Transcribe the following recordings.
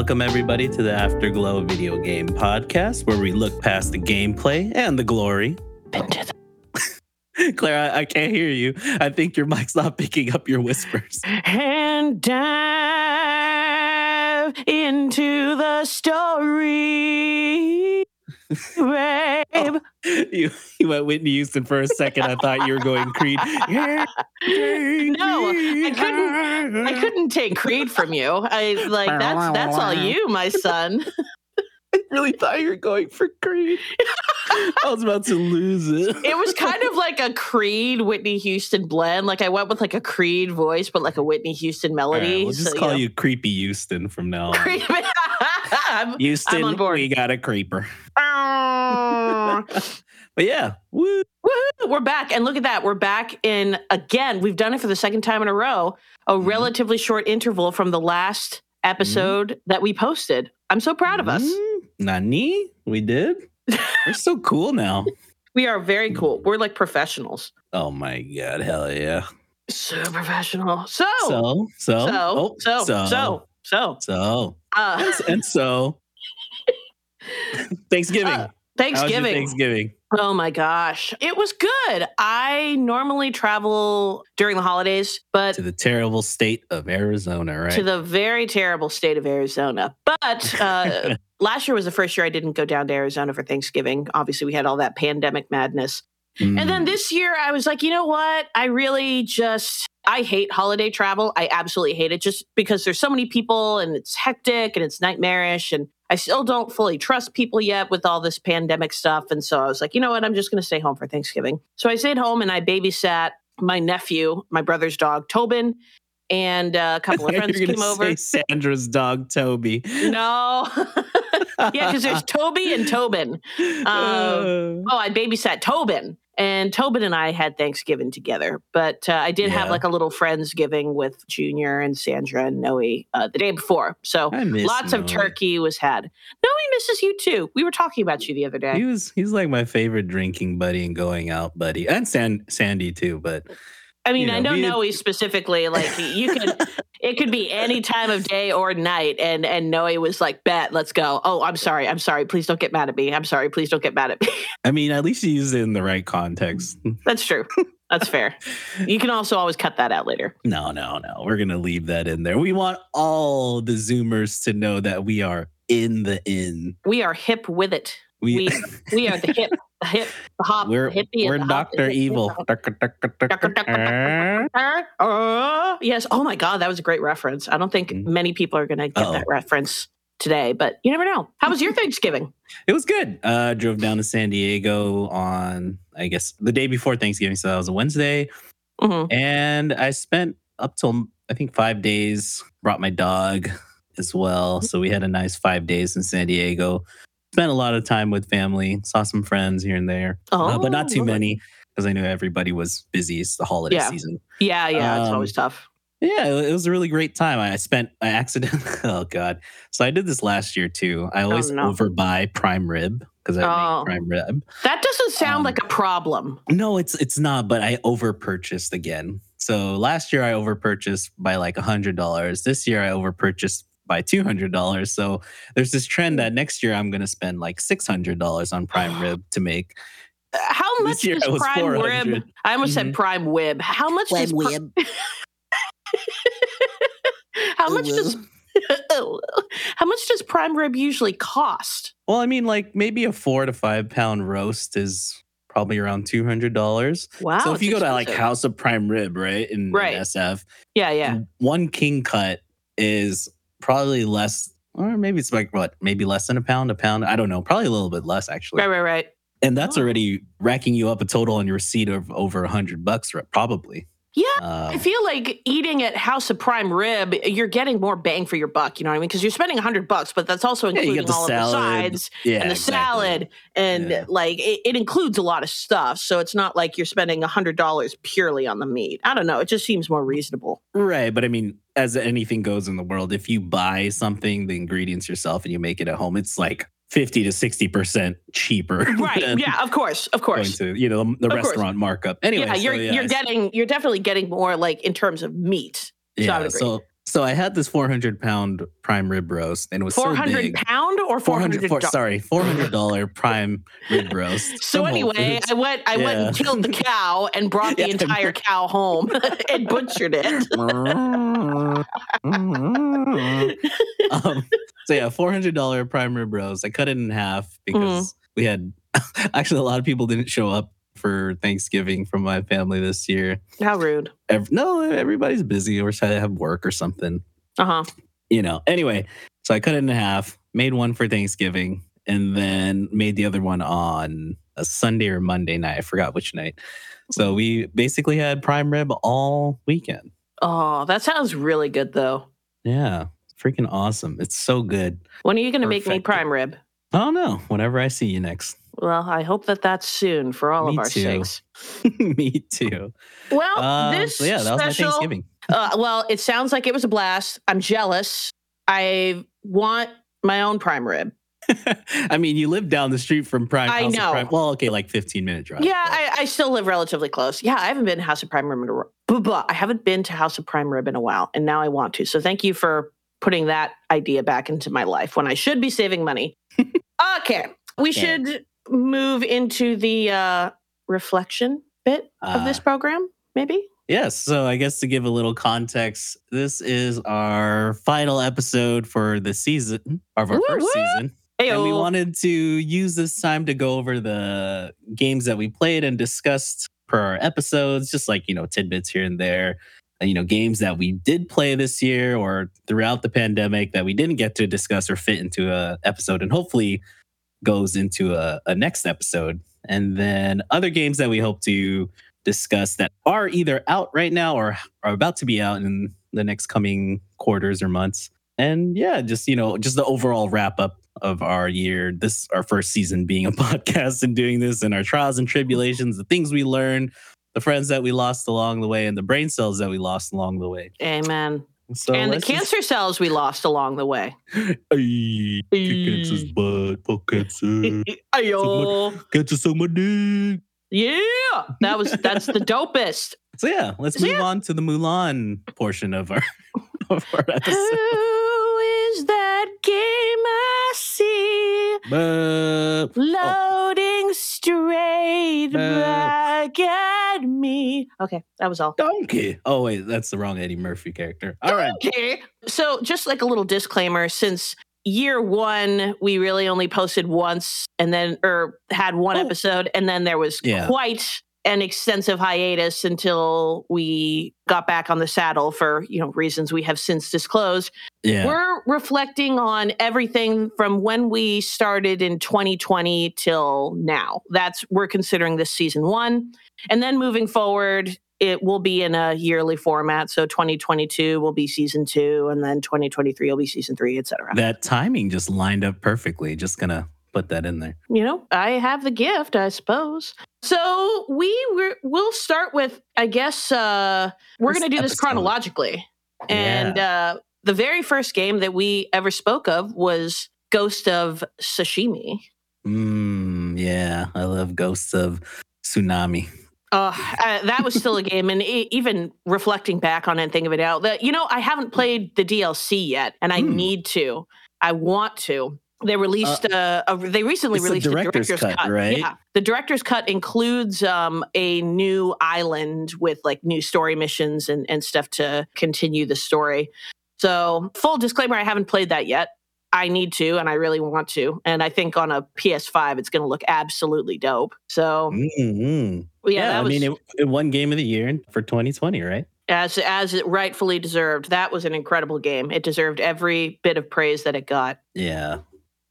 Welcome, everybody, to the Afterglow video game podcast, where we look past the gameplay and the glory. Claire, I, I can't hear you. I think your mic's not picking up your whispers. and dive into the story, babe. You, you went Whitney Houston for a second. I thought you were going Creed. No, I couldn't. I couldn't take Creed from you. I like that's that's all you, my son. I really thought you were going for Creed. I was about to lose it. It was kind of like a Creed Whitney Houston blend. Like I went with like a Creed voice, but like a Whitney Houston melody. right, we'll just so, call know. you Creepy Houston from now on. I'm- Houston, on board. we got a creeper. But yeah, woo. Woohoo, We're back. And look at that. We're back in again. We've done it for the second time in a row. A Mhm. relatively short interval from the last episode that we posted. I'm so proud of us. Mm, Nani? We did? We're so cool now. We are very cool. We're like professionals. Oh my god, hell yeah. So professional. So, So, so, so, oh, so, so, so, so, uh, and, and so, Thanksgiving. Uh, How was your Thanksgiving. Thanksgiving. Oh my gosh. It was good. I normally travel during the holidays, but To the terrible state of Arizona, right? to the very terrible state of Arizona. But uh, last year was the first year I didn't go down to Arizona for Thanksgiving. Obviously, we had all that pandemic madness. And then Mm. this year, I was like, you know what? I really just, I hate holiday travel. I absolutely hate it just because there's so many people and it's hectic and it's nightmarish. And I still don't fully trust people yet with all this pandemic stuff. And so I was like, you know what? I'm just going to stay home for Thanksgiving. So I stayed home and I babysat my nephew, my brother's dog, Tobin, and uh, a couple of friends came over. say Sandra's dog, Toby. No. yeah, because there's Toby and Tobin. Um, Uh, Oh, I babysat Tobin, and Tobin and I had Thanksgiving together. But uh, I did have like a little friendsgiving with Junior and Sandra and Noe uh, the day before. So lots of turkey was had. Noe misses you too. We were talking about you the other day. He was he's like my favorite drinking buddy and going out buddy. And San, Sandy too, but I mean, you I know, know Noe specifically. Like you could, it could be any time of day or night, and and Noe was like, "Bet, let's go." Oh, I'm sorry, I'm sorry. Please don't get mad at me. I'm sorry. Please don't get mad at me. I mean at least you used it in the right context. That's true. That's fair. You can also always cut that out later. No, no, no. We're gonna leave that in there. We want all the Zoomers to know that we are in the in. We are hip with it. We, We we are the hip, hip, hop, we're hippie. we're and the hop, the Doctor Evil. yes. Oh my God, that was a great reference. I don't think Mhm. many people are going to get Uh-oh. that reference today, but you never know. How was your Thanksgiving? It was good. Uh, drove down to San Diego on I guess the day before Thanksgiving, so that was a Wednesday. hmm and I spent up till I think five days. Brought my dog as well, so we had a nice five days in San Diego. Spent a lot of time with family, saw some friends here and there, uh, but not too Oh, many because I knew everybody was busy. It's the holiday Yeah. season. Yeah, yeah, it's Um, always tough. Yeah, it was a really great time. I spent I accident. Oh God! So I did this last year too. I always Oh, no. overbuy prime rib because I Oh. make prime rib. That doesn't sound um, like a problem. No, it's it's not, but I overpurchased again. So last year I overpurchased by like a hundred dollars. This year I overpurchased by two hundred dollars. So there's this trend that next year I'm gonna spend like six hundred dollars on prime rib to make. Uh, How much year does I prime rib? I almost said Mhm. prime wib. How much does pri- how much does how much does prime rib usually cost? Well, I mean, like maybe a four to five pound roast is probably around two hundred dollars. Wow. so if you go to like. House of Prime Rib, right, in, in SF, yeah, yeah. one king cut is probably less, or maybe it's like what, maybe less than a pound, a pound. I don't know, probably a little bit less actually. Right, right, right. And that's Oh. already racking you up a total on your receipt of over a hundred bucks, probably. Yeah, Um, I feel like eating at House of Prime Rib, you're getting more bang for your buck. You know what I mean? Because you're spending hundred bucks, but that's also including the all salad, of the sides yeah, and the exactly. salad, and Yeah. like it, it includes a lot of stuff. So it's not like you're spending hundred dollars purely on the meat. I don't know. It just seems more reasonable. Right. But I mean, as anything goes in the world, if you buy something, the ingredients yourself, and you make it at home, it's like 50 to 60% cheaper. Right? yeah. Of course. Of course. Going to, you know, the, the Of course. restaurant markup. Anyway, yeah, you're yeah, you're getting you're definitely getting more like in terms of meat. So I yeah, so So I had this 400 pound prime rib roast, and it was so 400 big. pound or 400 400 sorry, four hundred dollar prime rib roast. So anyway, I went I went and killed the cow and brought the Yeah. entire cow home and butchered it. um, so yeah, four hundred dollar prime rib roast. I cut it in half because we had actually a lot of people didn't show up for Thanksgiving from my family this year. How rude. Ev- no, everybody's busy or trying to have work or something. Uh-huh. You know. Anyway, so I cut it in half, made one for Thanksgiving, and then made the other one on a Sunday or Monday night. I forgot which night. So we basically had prime rib all weekend. Oh, that sounds really good though. Yeah, freaking awesome. It's so good. When are you going to make me prime rib? I don't know. Whenever I see you next. Well, I hope that that's soon for all Me of our too. sakes. Me too. Well, Uh, this so yeah, that was my special, Thanksgiving. uh, well, it sounds like it was a blast. I'm jealous. I want my own prime rib. I mean, you live down the street from Prime. I House of know. Prime. Well, okay, like 15 minute drive. Yeah, I, I still live relatively close. Yeah, I haven't been to House of Prime Rib in a blah, blah. I haven't been to House of Prime Rib in a while, and now I want to. So thank you for putting that idea back into my life when I should be saving money. okay, we Okay. should move into the uh, reflection bit of this Ah. program, maybe. Yes. So I guess to give a little context, this is our final episode for the season of our Woo first season. And we wanted to use this time to go over the games that we played and discussed per our episodes, just like, you know, tidbits here and there. Uh, You know, games that we did play this year or throughout the pandemic that we didn't get to discuss or fit into a episode and hopefully goes into a, a next episode. And then other games that we hope to discuss that are either out right now or are about to be out in the next coming quarters or months. And yeah, just you know, just the overall wrap up of our year. This our first season being a podcast and doing this and our trials and tribulations, the things we learned, the friends that we lost along the way, and the brain cells that we lost along the way. Amen. So and the let's just- cancer cells we lost along the way. Ay, kick cancer's butt, fuck cancer, Ayo. cancer suck my dick. Yeah, that was that's the dopest. So yeah, let's So move yeah. on to the Mulan portion of our of our episode. Is that game I see But loading straight Uh, back at me? Okay, that was all. donkey. Oh wait, that's the wrong Eddie Murphy character. All right. Okay. So, just like a little disclaimer, since year one, we really only posted once and then, or had one Oh. episode, and then there was Yeah. quite an extensive hiatus until we got back on the saddle for, you know, reasons we have since disclosed. Yeah. We're reflecting on everything from when we started in 2020 till now. That's, we're considering this season one. And then moving forward, it will be in a yearly format. So 2022 will be season two, and then 2023 will be season three, et cetera. that timing just lined up perfectly. Just gonna put that in there. you know, I have the gift, I suppose. So we were, we'll start with, I guess, uh, we're going to do this episode. chronologically. And uh, the very first game that we ever spoke of was Ghost of Sashimi. Mm, yeah, I love Ghosts of Tsunami. Uh, uh, that was still a game, and even reflecting back on it and thinking of it out, that you know, I haven't played the DLC yet, and I Hmm. need to. I want to. They released uh, a, they recently it's the director's a director's cut, right? Yeah, the director's cut includes um, a new island with like new story missions and and stuff to continue the story. So, full disclaimer: I haven't played that yet. I need to, and I really want to. And I think on a PS5, it's going to look absolutely dope. So, Mm-hmm. yeah, that I mean, it, it won Game of the Year for 2020, right? as as it rightfully deserved. That was an incredible game. It deserved every bit of praise that it got. Yeah.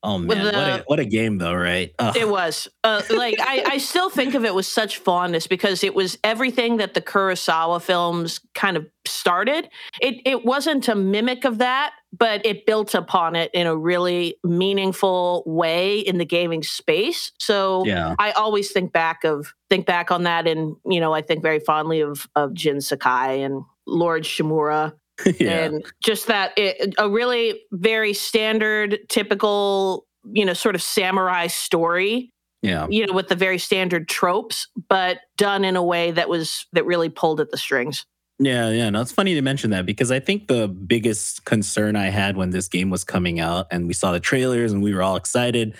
Oh man, what a what a game though, right? Ugh. It was uh, like I, I still think of it with such fondness because it was everything that the Kurosawa films kind of started. It it wasn't a mimic of that, but it built upon it in a really meaningful way in the gaming space. So yeah. I always think back of think back on that, and you know I think very fondly of of Jin Sakai and Lord Shimura yeah. and just that it, a really very standard typical you know sort of samurai story yeah. you know with the very standard tropes but done in a way that was that really pulled at the strings Yeah, yeah. No, it's funny to mention that because I think the biggest concern I had when this game was coming out and we saw the trailers and we were all excited.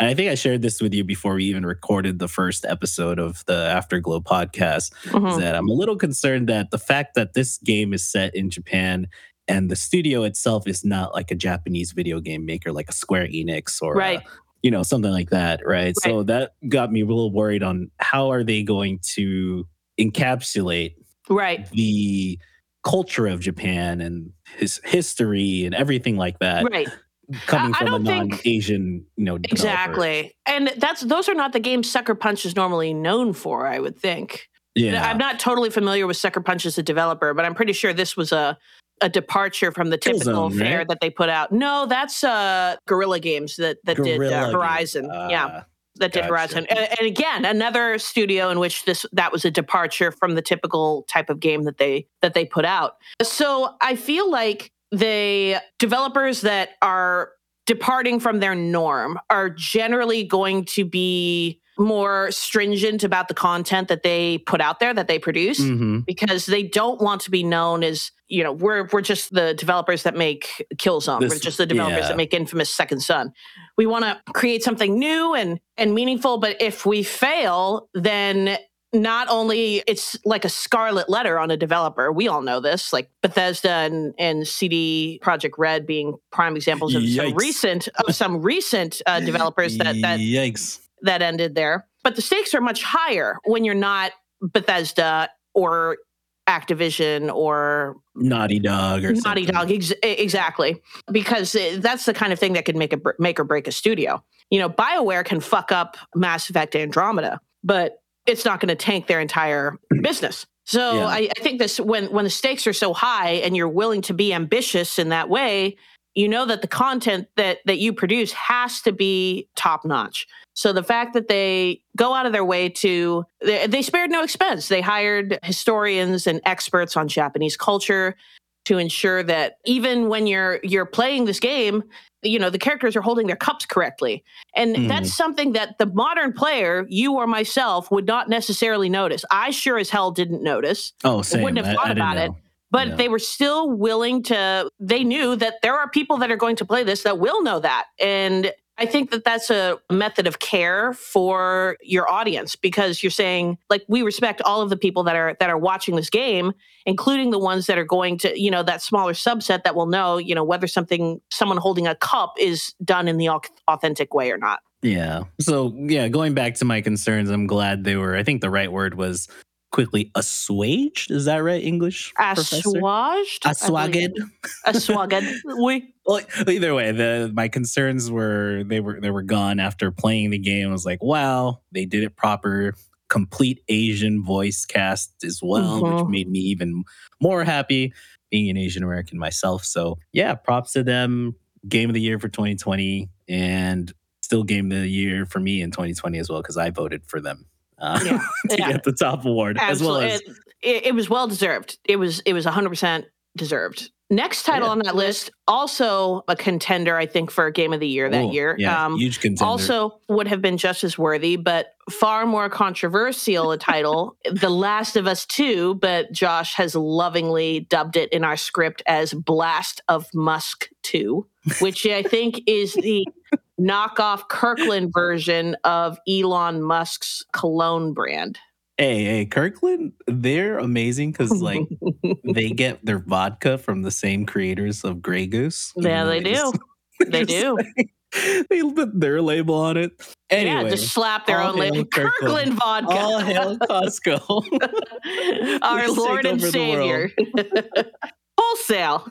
And I think I shared this with you before we even recorded the first episode of the Afterglow podcast. Is Mhm. that I'm a little concerned that the fact that this game is set in Japan and the studio itself is not like a Japanese video game maker, like a Square Enix or a- Right. you know something like that, right? So that got me a little worried on how are they going to encapsulate Right. the culture of Japan and his history and everything like that Right. Coming I- I from a don't think- non-Asian, you know, developer. Exactly. And that's those are not the games Sucker Punch is normally known for, I would think. Yeah, I'm not totally familiar with Sucker Punch as a developer, but I'm pretty sure this was a a departure from the typical Killzone, fare right? that they put out. No, that's uh Guerrilla Games that that did uh. Horizon. yeah, Ah, that did gotcha. Horizon. And, and again, another studio in which this that was a departure from the typical type of game that they that they put out. So I feel like the developers that are departing from their norm are generally going to be more stringent about the content that they put out there that they produce Mhm. because they don't want to be known as you know we're we're just the developers that make Killzone. we're just the developers yeah. that make Infamous Second Son. We want to create something new and and meaningful, but if we fail, then not only it's like a scarlet letter on a developer. We all know this, like Bethesda and, and CD Projekt Red being prime examples of some recent of some recent uh, developers that that Yikes. that ended there. But the stakes are much higher when you're not Bethesda or Activision or Naughty Dog or Naughty something. Dog. Ex- exactly. Because uh, that's the kind of thing that could make a br- make or break a studio. You know, BioWare can fuck up Mass Effect Andromeda, but it's not going to tank their entire business. So Yeah. I, I think this when when the stakes are so high and you're willing to be ambitious in that way, you know that the content that that you produce has to be top notch. So the fact that they go out of their way to they, they spared no expense. They hired historians and experts on Japanese culture to ensure that even when you're you're playing this game, you know the characters are holding their cups correctly, and Mhm. that's something that the modern player, you or myself, would not necessarily notice. I sure as hell didn't notice Oh, same. wouldn't have thought I didn't about it. but Yeah. they were still willing to they knew that there are people that are going to play this that will know that and i think that that's a method of care for your audience because you're saying like we respect all of the people that are that are watching this game including the ones that are going to you know that smaller subset that will know you know whether something someone holding a cup is done in the authentic way or not Yeah. So yeah, going back to my concerns, I'm glad they were. I think the right word was quickly assuaged. Is that right, English? assuaged Assuaged. assuaged we Well, either way, the my concerns were they were they were gone after playing the game. I was like, wow, they did it proper, complete Asian voice cast as well, which Mhm. made me even more happy being an Asian American myself. So yeah, props to them. Game of the year for 2020, and still game of the year for me in 2020 as well because I voted for them uh, Yeah, to yeah. get the top award as well as it, it, was well deserved. It was it was 100% deserved. Next title Yeah. on that list, also a contender, I think, for Game of the Year that Oh, year. Yeah, Um, huge contender. also would have been just as worthy, but far more controversial a title, The Last of Us 2, but Josh has lovingly dubbed it in our script as Blast of Musk 2, which I think is the knockoff Kirkland version of Elon Musk's cologne brand. hey, hey, Kirkland, they're amazing because like they get their vodka from the same creators of Grey Goose. Yeah, though they do. just- They do. like, they put their label on it. Anyway, yeah, just slap their own label. Kirkland. Kirkland vodka. all hail Costco. Our Lord and Savior. Wholesale.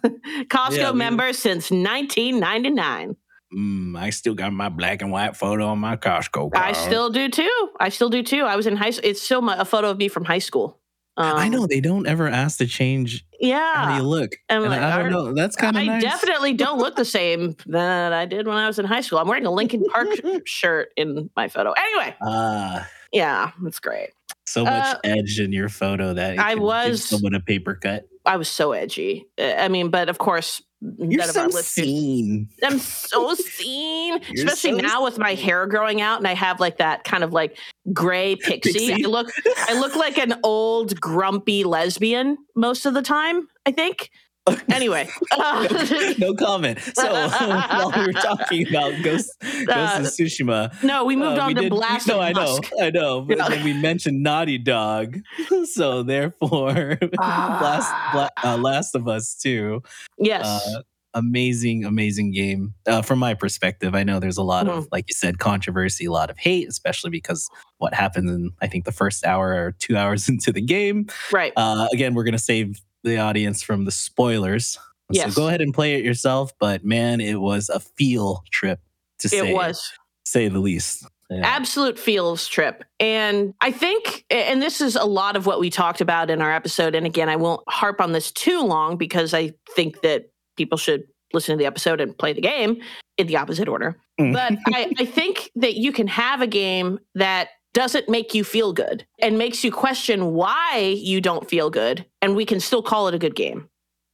Costco Yeah, member since 1999. Mm, I still got my black and white photo on my Costco card. I still do too. I still do too. I was in high school. It's still my, a photo of me from high school. I Um, know they don't ever ask to change Yeah, how you look. And like, I don't know. That's kind of I nice. definitely don't look the same that I did when I was in high school. I'm wearing a Linkin Park shirt in my photo. Anyway, Ah, yeah, that's great. so much Uh, edge in your photo that I was- someone a paper cut. I was so edgy. Uh, I mean, but of course, You're so seen. I'm so seen, especially so now with my hair growing out, and I have like that kind of like gray pixie. Pixie? I look, I look like an old grumpy lesbian most of the time. I think. Anyway, uh, no comment. So while we were talking about Ghost, Ghost Uh, of Tsushima, no, we moved uh, on we to did- Blast No, I know, Musk. I know. But then we mentioned Naughty Dog, so therefore, Last Bla- uh, Last of Us too. Yes. Uh, amazing, amazing game. Uh, from my perspective, I know there's a lot Mm-hmm. of, like you said, controversy, a lot of hate, especially because what happens in I think the first hour or two hours into the game. right. Uh, again, we're gonna save the audience from the spoilers. Yes. So go ahead and play it yourself. But man, it was a feel trip to say it was. say the least. Yeah. absolute feels trip. And I think, and this is a lot of what we talked about in our episode. And again, I won't harp on this too long because I think that people should listen to the episode and play the game in the opposite order. Mm. But I, I think that you can have a game that doesn't make you feel good and makes you question why you don't feel good. And we can still call it a good game.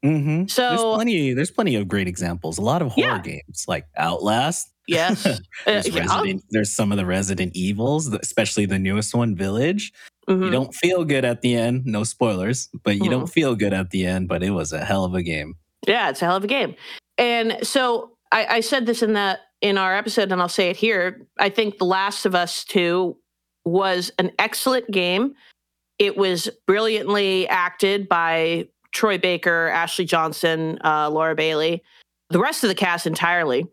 Mhm. there's So, plenty. There's plenty of great examples. A lot of horror Yeah. games like Outlast. yes. Uh, There's, yeah. Resident, there's some of the Resident Evils, especially the newest one, Village. You Mhm. don't feel good at the end. No spoilers, but you Mm-hmm. don't feel good at the end. But it was a hell of a game. Yeah, it's a hell of a game. And so I, I said this in that in our episode, and I'll say it here. I think The Last of Us Two was an excellent game. It was brilliantly acted by Troy Baker, Ashley Johnson, uh, Laura Bailey, the rest of the cast entirely.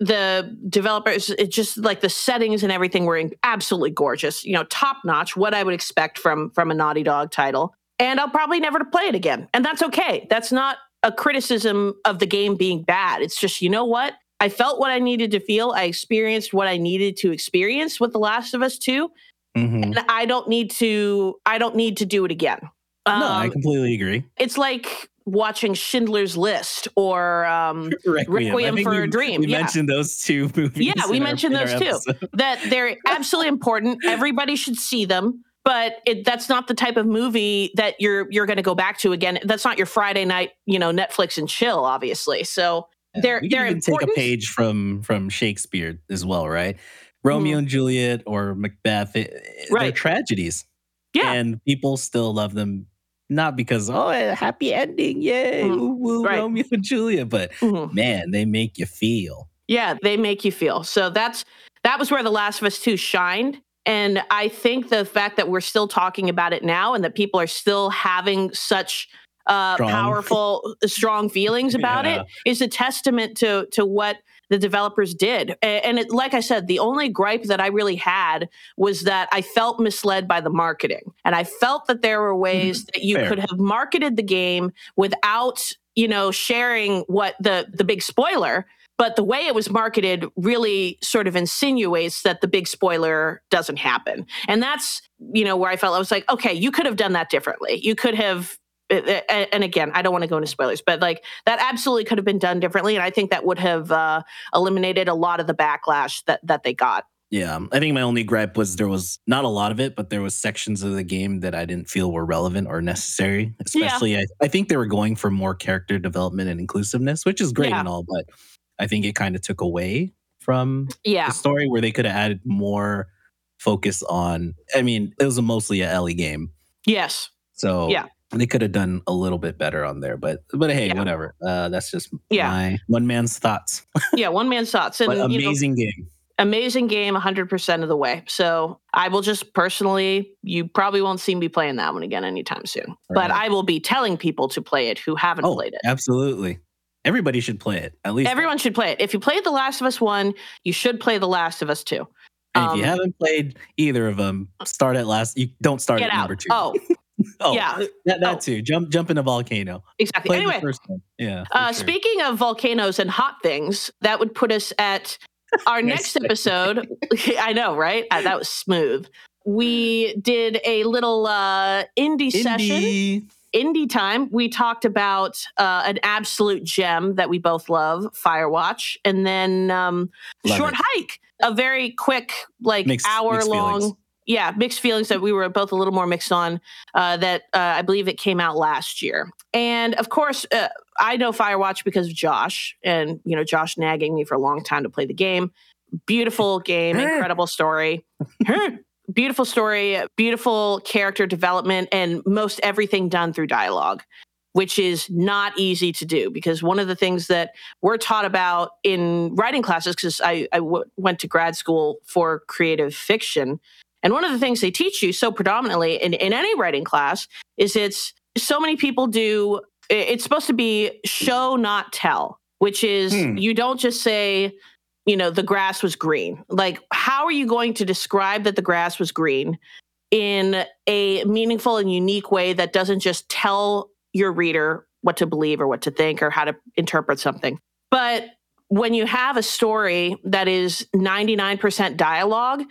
The developers, it just like the settings and everything were absolutely gorgeous. You know, top notch. What I would expect from from a Naughty Dog title. And I'll probably never play it again, and that's okay. That's not a criticism of the game being bad. It's just, you know what? I felt what I needed to feel. I experienced what I needed to experience with The Last of Us 2, Mhm. and I don't need to I don't need to do it again. Um, no, I completely agree. it's like watching Schindler's List or um, Requiem think for we, a Dream, We yeah. mentioned those two movies. Yeah, we mentioned our those too. episode. that they're absolutely important. Everybody should see them. But it, that's not the type of movie that you're you're going to go back to again. That's not your Friday night, you know, Netflix and chill, obviously. So they're we can they're even take a page from from Shakespeare as well, right? Romeo and Juliet or Macbeth, it- they're Mm-hmm. Tragedies, Yeah, and people still love them. Not because oh, happy ending, yay, Mhm. woo, woo, Right. Romeo and Juliet, but Mhm. man, they make you feel. yeah, they make you feel. So that's that was where The Last of Us Two shined. And I think the fact that we're still talking about it now and that people are still having such uh, Strong. powerful, strong feelings about Yeah. it is a testament to to what the developers did. And it, like I said, the only gripe that I really had was that I felt misled by the marketing, and I felt that there were mm-hmm. ways that you Fair. could have marketed the game without, you know, sharing what the the big spoiler. But the way it was marketed really sort of insinuates that the big spoiler doesn't happen, and that's you know where I felt I was like, okay, you could have done that differently. You could have and again, I don't want to go into spoilers, but like that absolutely could have been done differently, and I think that would have uh, eliminated a lot of the backlash that that they got. Yeah, I think my only gripe was there was not a lot of it, but there was sections of the game that I didn't feel were relevant or necessary. Especially, I, I think they were going for more character development and inclusiveness, which is great Yeah. and all, but I think it kind of took away from Yeah, the story where they could have added more focus on. I mean, it was a mostly a Ellie game, yes, so Yeah. They could have done a little bit better on there. But but hey, Yeah. whatever. Uh, that's just Yeah. my one man's thoughts. yeah. One man's thoughts, and But you know, amazing game. amazing game 100% of the way. So I will just personally, you probably won't see me playing that one again anytime soon. But I will be telling people to play it who haven't Oh, played it. absolutely. Everybody should play it at least. Everyone should play it. If you played The Last of Us 1, you should play The Last of Us 2. And if you Um, haven't played either of them, start at last. You don't start at out. number two. Oh, Oh, yeah, that, that Oh. too. Jump jump in a volcano. exactly. Play anyway. Yeah. Uh, sure. Speaking of volcanoes and hot things, that would put us at our next episode. I know, right? Uh, that was smooth. We did a little uh, indie, session, Indie. indie time. We talked about uh, an absolute gem that we both love, Firewatch, and then um, Short it. Hike, a very quick, like hour long. feelings. Yeah, mixed feelings that we were both a little more mixed on. Uh, that uh, I believe it came out last year, and of course, uh, I know Firewatch because of Josh, and you know Josh nagging me for a long time to play the game. Beautiful game, incredible story. beautiful story, beautiful character development, and most everything done through dialogue which is not easy to do because one of the things that we're taught about in writing classes, because I, I w- went to grad school for creative fiction, and one of the things they teach you so predominantly in, in any writing class is it's so many people do, it's supposed to be show, not tell, which is hmm. you don't just say, you know, the grass was green. Like, how are you going to describe that the grass was green in a meaningful and unique way that doesn't just tell your reader what to believe or what to think or how to interpret something. But when you have a story that is 99% dialogue,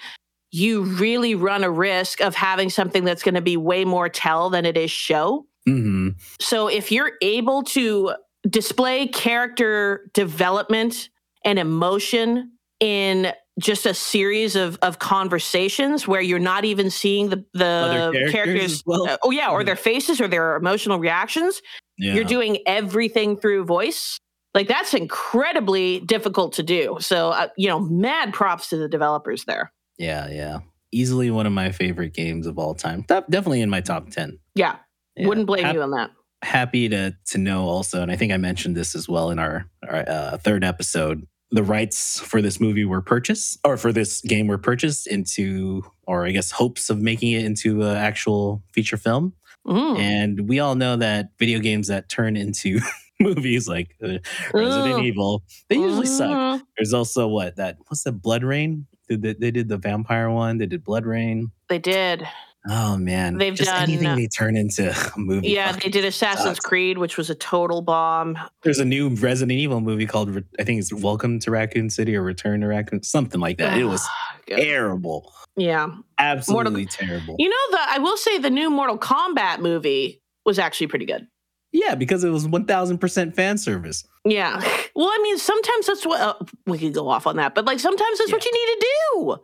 you really run a risk of having something that's going to be way more tell than it is show. Mm-hmm. So if you're able to display character development and emotion in just a series of of conversations where you're not even seeing the the characters, characters well. uh, oh yeah or their faces or their emotional reactions yeah. you're doing everything through voice like that's incredibly difficult to do so uh, you know mad props to the developers there yeah yeah easily one of my favorite games of all time definitely in my top 10 yeah, yeah. wouldn't blame you on that happy to to know also and i think i mentioned this as well in our, our uh, third episode the rights for this movie were purchased, or for this game were purchased into, or I guess hopes of making it into an actual feature film. Mm. And we all know that video games that turn into movies like uh, Resident Evil, they usually suck. Mm-hmm. There's also what that what's the BloodRayne? Did they, they did the vampire one? They did BloodRayne. They did. Oh man, they've Just done anything uh, they turn into a movie. Yeah, they did Assassin's sucks. Creed, which was a total bomb. There's a new Resident Evil movie called I think it's Welcome to Raccoon City or Return to Raccoon, something like that. it was ah, terrible. Yeah, absolutely Mortal, terrible. You know, the I will say the new Mortal Kombat movie was actually pretty good. Yeah, because it was 1000% fan service. Yeah. Well, I mean, sometimes that's what uh, we could go off on that, but like sometimes that's yeah. what you need to do.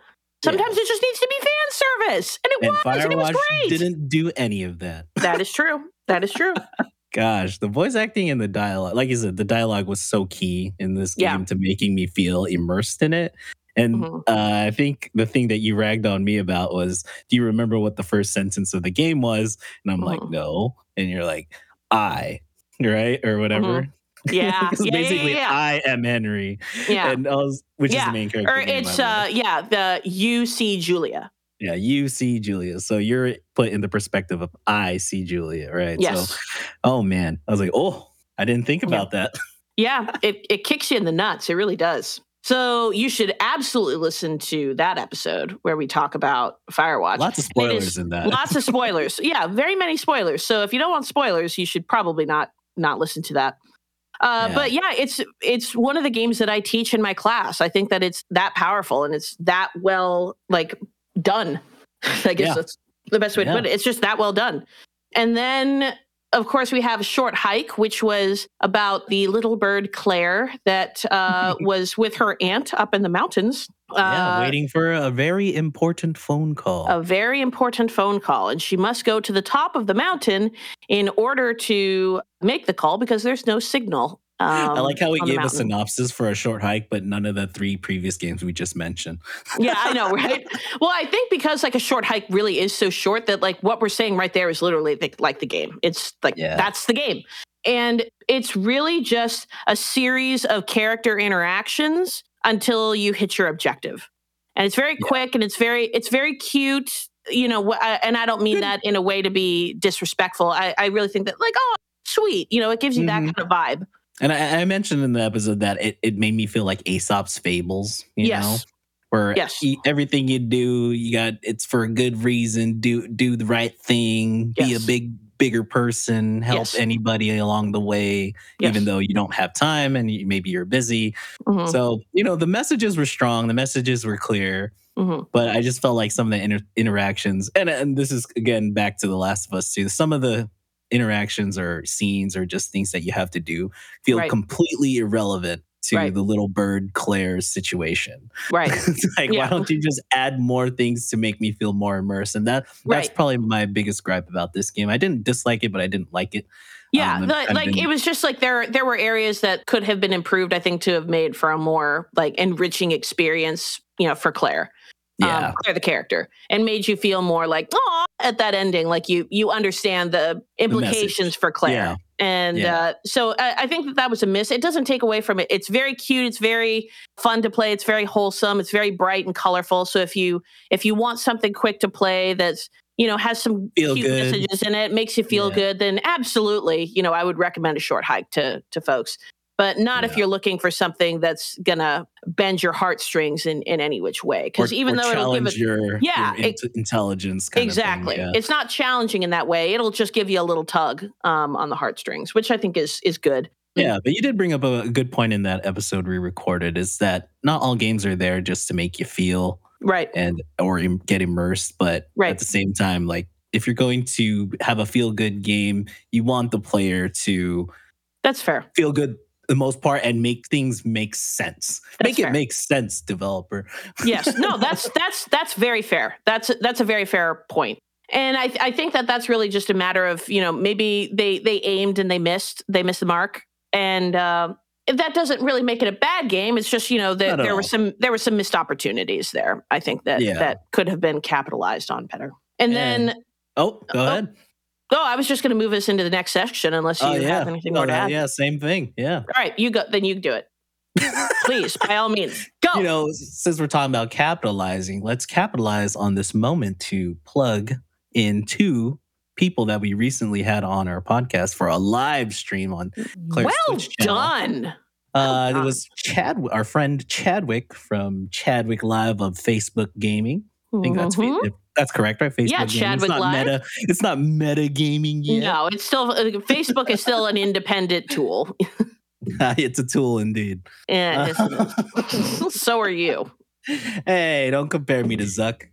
Sometimes yeah. it just needs to be fan service, and it and was. Firewatch and it was great. Didn't do any of that. That is true. That is true. Gosh, the voice acting and the dialogue, like you said, the dialogue was so key in this game to making me feel immersed in it. And mm-hmm. uh, I think the thing that you ragged on me about was, do you remember what the first sentence of the game was? And I'm mm-hmm. like, no. And you're like, I, right? Or whatever. Mm-hmm. Yeah. yeah basically yeah, yeah, I am Henry. Yeah. And I was, which is the main character. Or it's uh yeah, the you see Julia. Yeah, you see Julia. So you're put in the perspective of I see Julia, right? Yes. So oh man. I was like, oh, I didn't think about that. yeah, it, it kicks you in the nuts. It really does. So you should absolutely listen to that episode where we talk about Firewatch. Lots of spoilers in that. Lots of spoilers. yeah, very many spoilers. So if you don't want spoilers, you should probably not not listen to that. Uh, yeah. But yeah, it's it's one of the games that I teach in my class. I think that it's that powerful and it's that well like done. I guess yeah. that's the best way to put it. It's just that well done. And then of course, we have a short hike, which was about the little bird Claire that uh, was with her aunt up in the mountains. Yeah, uh, waiting for a very important phone call. A very important phone call. And she must go to the top of the mountain in order to make the call because there's no signal um, I like how we gave a synopsis for a short hike, but none of the three previous games we just mentioned. yeah, I know, right? well, I think because like a short hike really is so short that like what we're saying right there is literally the, like the game. It's like yeah. that's the game. And it's really just a series of character interactions until you hit your objective. And it's very yeah. quick and it's very it's very cute, you know, and I don't mean that in a way to be disrespectful. I, I really think that like, oh, sweet, you know, it gives you mm-hmm. that kind of vibe. And I, I, mentioned in the episode that it, it made me feel like Aesop's fables, you yes. know? Where yes. everything you do, you got it's for a good reason. Do do the right thing. Yes. Be a big bigger person. Help yes. anybody along the way, even though you don't have time and you, maybe you're busy. Mm-hmm. So you know the messages were strong. The messages were clear. Mm-hmm. But I just felt like some of the inter- interactions, and and this is again back to The Last of Us too. Some of the interactions or scenes or just things that you have to do feel right. completely irrelevant to Right. the little bird Claire situation. Right. it's like, Yeah. why don't you just add more things to make me feel more immersed? And that that's Right. probably my biggest gripe about this game. I didn't dislike it, but I didn't like it. Yeah, Um, the- like been- it was just like there there were areas that could have been improved. I think to have made for a more like enriching experience, you know, for Claire, Yeah. um, Claire the character, and made you feel more like oh at that ending, like you you understand the implications message. for Claire. Yeah. And Yeah. uh, so I, I think that that was a miss. It doesn't take away from it. It's very cute. It's very fun to play. It's very wholesome. It's very bright and colorful. So if you if you want something quick to play that's you know has some Feel cute good. messages in it, makes you feel Yeah. good, then absolutely, you know, I would recommend a short hike to to folks. But not if you're looking for something that's gonna bend your heartstrings in in any which way. Because even or though it'll give it your, Yeah, your it- intelligence kind exactly, of thing. it's not challenging in that way. It'll just give you a little tug um, on the heartstrings, which I think is is good. Yeah. yeah, but you did bring up a, a good point in that episode we recorded is that not all games are there just to make you feel Right. and or im- get immersed, but Right. at the same time, like if you're going to have a feel good game, you want the player to That's fair. feel good the most part and make things make sense. That's make fair. it make sense, developer. yes no that's that's that's very fair that's that's a very fair point. and I, I think that that's really just a matter of you know maybe they they aimed and they missed they missed the mark and uh, that doesn't really make it a bad game it's just you know that there were some there were some missed opportunities there i think that Yeah. that could have been capitalized on better and then Oh, go Oh, ahead. Oh i was just going to move us into the next section unless you Oh, yeah. have anything more Oh, to add yeah, same thing. Yeah. all right you go then you do it please by all means go you know, since we're talking about capitalizing, let's capitalize on this moment to plug in two people that we recently had on our podcast for a live stream on. Claire's well done Uh, it was Chad, our friend Chadwick from Chadwick Live of Facebook Gaming. I think that's Mhm. That's correct, right? Facebook Yeah. Chadwick it's not Live. Meta. It's not meta gaming yet. No, it's still uh, Facebook is still an independent tool. it's a tool indeed. Yeah, is. so are you. hey, don't compare me to Zuck,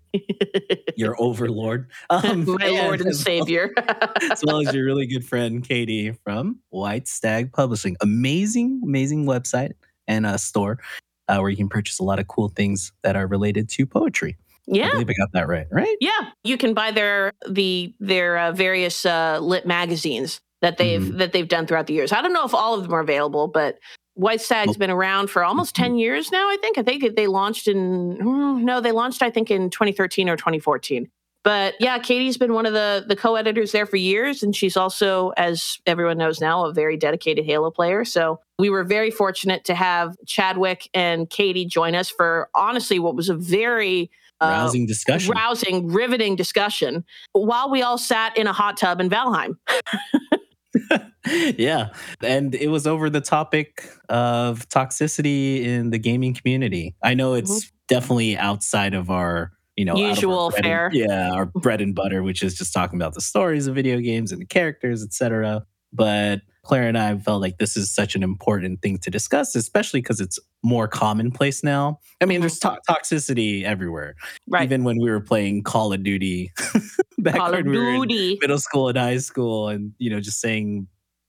your overlord. Um, My Lord and as well- Savior. as well as your really good friend Katie from White Stag Publishing. Amazing, amazing website and a store uh, where you can purchase a lot of cool things that are related to poetry. I yeah. believe I got that right, right? Yeah, you can buy their the their uh, various uh, lit magazines that they've Mm-hmm. that they've done throughout the years. I don't know if all of them are available, but White Stag's Well- been around for almost Mhm. 10 years now, I think. I think they launched in mm, no, they launched I think in 2013 or 2014. But yeah, Katie's been one of the the co-editors there for years and she's also as everyone knows now a very dedicated Halo player. So we were very fortunate to have Chadwick and Katie join us for honestly what was a very Rousing discussion. rousing, riveting discussion while we all sat in a hot tub in Valheim. yeah. And it was over the topic of toxicity in the gaming community. I know it's definitely outside of our, you know, out of our Mm-hmm. Usual and- fare. yeah, our bread and butter, which is just talking about the stories of video games and the characters, etc. But Claire and I felt like this is such an important thing to discuss, especially because it's more commonplace now. I mean, there's to- toxicity everywhere. Mm-hmm. Right. Even when we were playing Call of Duty back Call of when we were in middle school and high school and you know just saying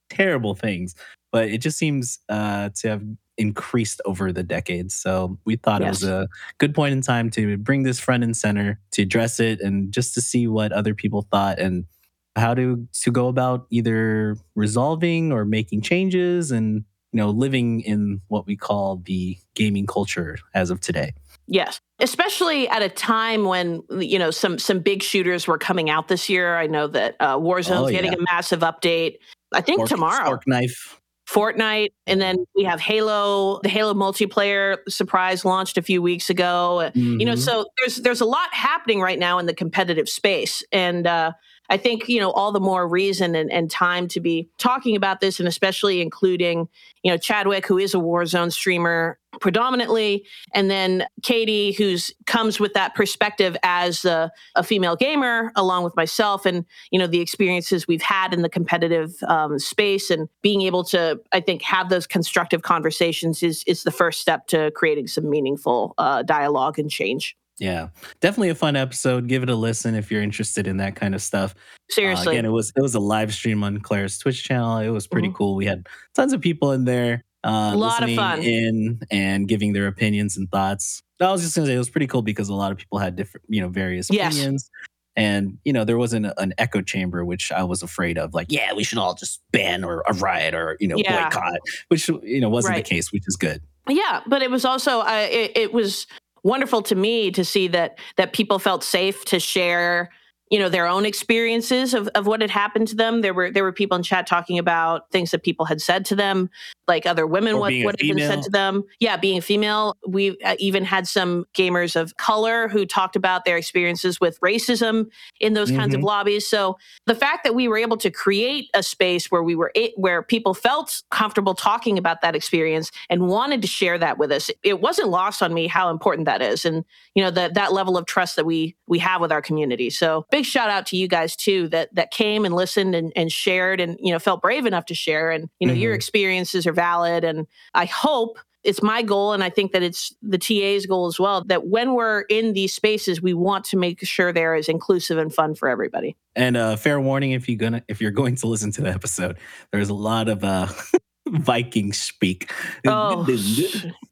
terrible things but it just seems uh, to have increased over the decades so we thought it was a good point in time to bring this front and center to address it and just to see what other people thought and how to to go about either resolving or making changes and you know living in what we call the gaming culture as of today Yes. Especially at a time when you know some some big shooters were coming out this year. I know that uh, Warzone's Oh, getting a massive update. I think Fork- tomorrow. fork knife Fortnite, and then we have Halo. The Halo multiplayer surprise launched a few weeks ago. you know Mhm. so there's there's a lot happening right now in the competitive space and uh, i think you know all the more reason and, and time to be talking about this and especially including you know chadwick who is a warzone streamer predominantly and then katie who's comes with that perspective as a, a female gamer along with myself and you know the experiences we've had in the competitive um, space and being able to i think have those constructive conversations is is the first step to creating some meaningful uh, dialogue and change Yeah, definitely a fun episode. Give it a listen if you're interested in that kind of stuff. Uh, seriously again, it was it was a live stream on Claire's Twitch channel. It was pretty Mhm. cool. We had tons of people in there. uh, A lot of listening fun. in and giving their opinions and thoughts. I was just gonna say it was pretty cool because a lot of people had different, you know, various Yes. opinions. And you know, there wasn't an echo chamber, which I was afraid of. Like, yeah, we should all just ban or a riot or you know Yeah. boycott, which you know wasn't Right. the case, which is good. Yeah, but it was also uh, it, it was wonderful to me to see that that people felt safe to share you know their own experiences of, of what had happened to them. There were there were people in chat talking about things that people had said to them like other women Or what, what had been said to them. Yeah being female. We uh, even had some gamers of color who talked about their experiences with racism in those kinds of Mhm. lobbies. So the fact that we were able to create a space where we were where people felt comfortable talking about that experience and wanted to share that with us it wasn't lost on me how important that is and you know that that level of trust that we we have with our community. So big shout out to you guys too that that came and listened and, and shared and you know felt brave enough to share. And you know your Mhm. experiences are valid. And i hope it's my goal and i think that it's the ta's goal as well that when we're in these spaces we want to make sure they're as inclusive and fun for everybody. And uh, fair warning if you're gonna if you're going to listen to the episode, there's a lot of uh, Viking speak. Oh,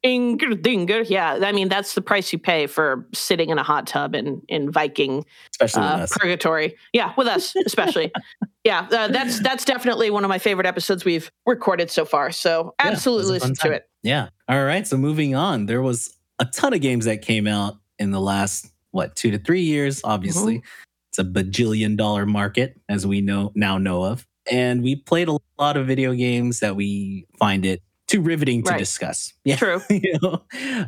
Inger dinger. Yeah, I mean that's the price you pay for sitting in a hot tub in in Viking uh, purgatory. Yeah, with us especially. yeah, uh, that's that's definitely one of my favorite episodes we've recorded so far. So Yeah, absolutely fun listen to it. Yeah. All right. So moving on, there was a ton of games that came out in the last what two to three years. Obviously, Mm-hmm. it's a bajillion dollar market, as we know now know of, and we played a lot of video games that we find it too riveting to Right. discuss. Yeah. True. you know?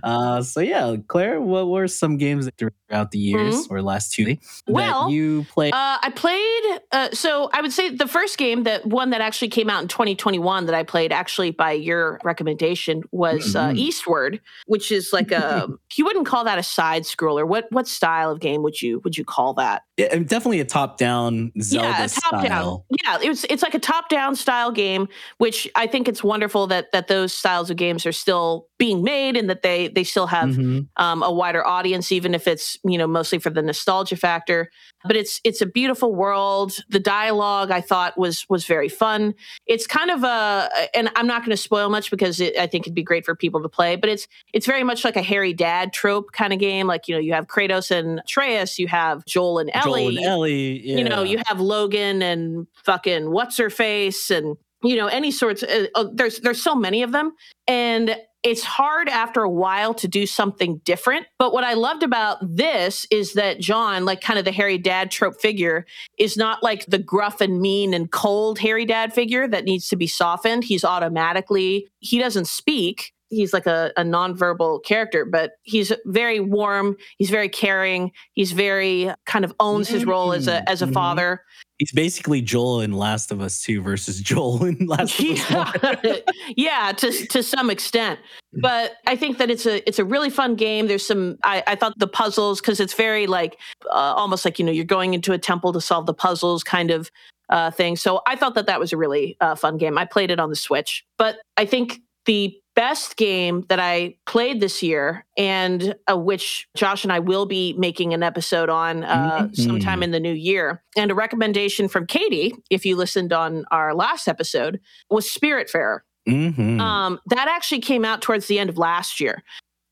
uh, so yeah, Claire, what were some games throughout the years or last two that Mm-hmm. Well, you played? Uh, I played. Uh, so I would say the first game that one that actually came out in 2021 that I played actually by your recommendation was uh, Mhm. Eastward, which is like a you wouldn't call that a side scroller. What what style of game would you would you call that? Yeah, definitely a top down Zelda yeah, top down. style. Yeah, it's it's like a top down style game, which I think it's wonderful that that those styles of games are still being made and that they they still have Mhm. um, a wider audience, even if it's you know mostly for the nostalgia factor. But it's it's a beautiful world. The dialogue I thought was was very fun. It's kind of a, and I'm not going to spoil much because it, I think it'd be great for people to play. But it's it's very much like a Harry Dad trope kind of game. Like you know you have Kratos and Atreus, you have Joel and Ellie, Joel and Ellie. you know you have logan and fucking what's her face and you know any sorts uh, uh, there's there's so many of them and it's hard after a while to do something different. But what i loved about this is that john like kind of the harry dad trope figure is not like the gruff and mean and cold harry dad figure that needs to be softened. He's automatically he doesn't speak. He's like a, a nonverbal character but he's very warm he's very caring he's very kind of owns his role as a as a Mhm. father He's basically Joel in Last of Us 2 versus Joel in Last of Us 1. yeah, to, to some extent. But i think that it's a it's a really fun game. There's some i, I thought the puzzles because it's very like uh, almost like you know you're going into a temple to solve the puzzles kind of uh, thing. So i thought that that was a really uh, fun game. I played it on the switch. But i think the best game that I played this year, and uh, which Josh and I will be making an episode on uh, Mhm. sometime in the new year, and a recommendation from Katie, if you listened on our last episode, was Spiritfarer. Mhm. Um, that actually came out towards the end of last year.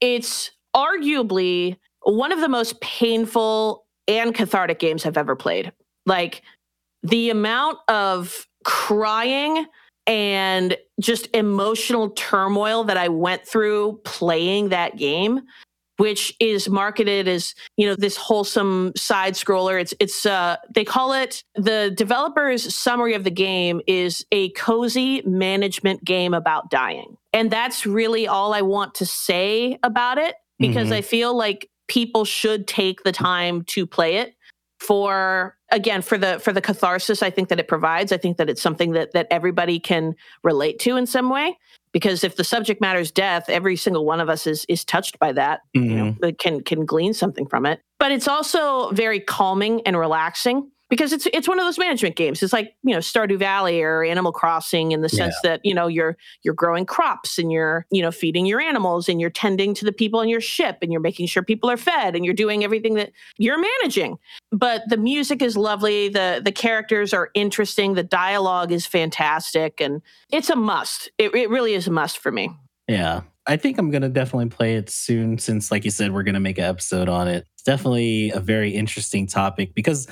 It's arguably one of the most painful and cathartic games I've ever played. Like the amount of crying and just emotional turmoil that I went through playing that game which is marketed as you know this wholesome side scroller. It's it's uh they call it the developers summary of the game is a cozy management game about dying. And that's really all i want to say about it because Mhm. i feel like people should take the time to play it for again for the for the catharsis i think that it provides. I think that it's something that that everybody can relate to in some way because if the subject matter is death every single one of us is is touched by that you know Mhm. can can glean something from it. But it's also very calming and relaxing because it's it's one of those management games. It's like you know Stardew Valley or Animal Crossing in the sense yeah. that you know you're you're growing crops and you're you know feeding your animals and you're tending to the people on your ship and you're making sure people are fed and you're doing everything that you're managing. But the music is lovely. the The characters are interesting. The dialogue is fantastic, and it's a must. It, it really is a must for me. Yeah, I think I'm gonna definitely play it soon since, like you said, we're gonna make an episode on it. It's definitely a very interesting topic because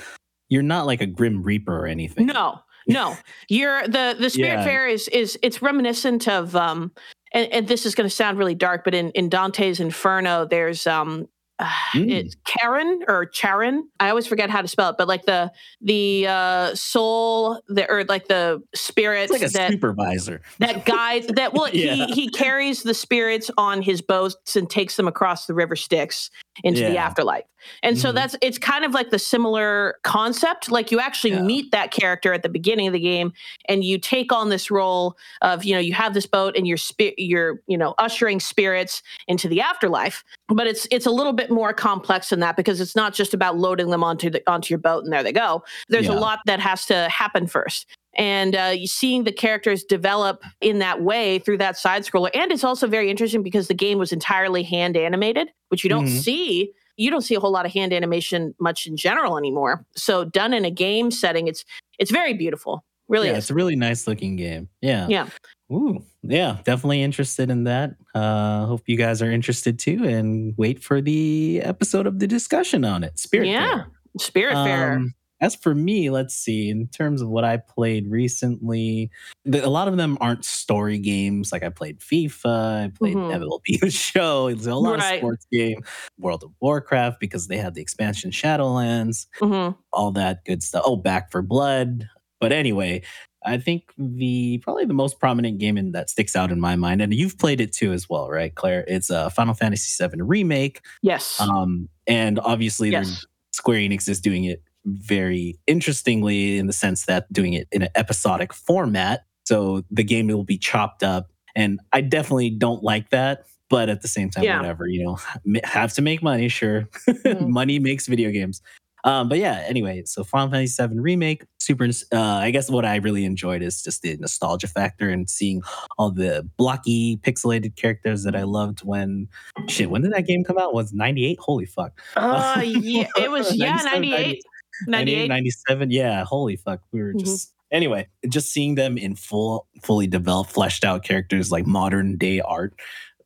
you're not like a grim reaper or anything. No, no. You're the the spirit yeah. fair is is it's reminiscent of um and, and this is going to sound really dark, but in in Dante's Inferno, there's um mm. it's Karen or Charon. I always forget how to spell it, but like the the uh, soul, the or like the spirits like that supervisor that guides that. Well, yeah. he he carries the spirits on his boats and takes them across the river Styx into yeah. the afterlife. And mm-hmm. so that's it's kind of like the similar concept. Like you actually yeah. meet that character at the beginning of the game, and you take on this role of you know you have this boat and you're spi- you're you know ushering spirits into the afterlife. But it's it's a little bit more complex than that because it's not just about loading them onto the onto your boat and there they go. There's yeah. a lot that has to happen first and uh, seeing the characters develop in that way through that side scroller and it's also very interesting because the game was entirely hand animated which you don't mm-hmm. see you don't see a whole lot of hand animation much in general anymore so done in a game setting it's it's very beautiful really yeah, is. it's a really nice looking game yeah yeah Ooh, yeah, definitely interested in that. Uh, hope you guys are interested too, and wait for the episode of the discussion on it. Spirit, yeah, Fair. Spirit um, Fair. As for me, let's see, in terms of what I played recently, the, a lot of them aren't story games. Like I played FIFA, I played mm-hmm. MLB The Show, it's a lot right. of sports game, World of Warcraft, because they had the expansion Shadowlands, mm-hmm. all that good stuff. Oh, Back 4 Blood. But anyway, I think the probably the most prominent game in, that sticks out in my mind, and you've played it too as well, right, Claire? It's a uh, Final Fantasy VII remake. Yes. Um, and obviously, yes. Square Enix is doing it very interestingly in the sense that doing it in an episodic format. So the game will be chopped up. And I definitely don't like that. But at the same time, yeah. whatever, you know, have to make money, sure. Mm-hmm. money makes video games. Um, but yeah, anyway, so Final Fantasy VII Remake, super. Uh, I guess what I really enjoyed is just the nostalgia factor and seeing all the blocky, pixelated characters that I loved when shit. When did that game come out? Was ninety eight? Holy fuck! Uh, yeah, it was yeah, ninety eight. 98, 97. Yeah, holy fuck. We were mm-hmm. just mm-hmm. anyway, just seeing them in full, fully developed, fleshed out characters like modern day art,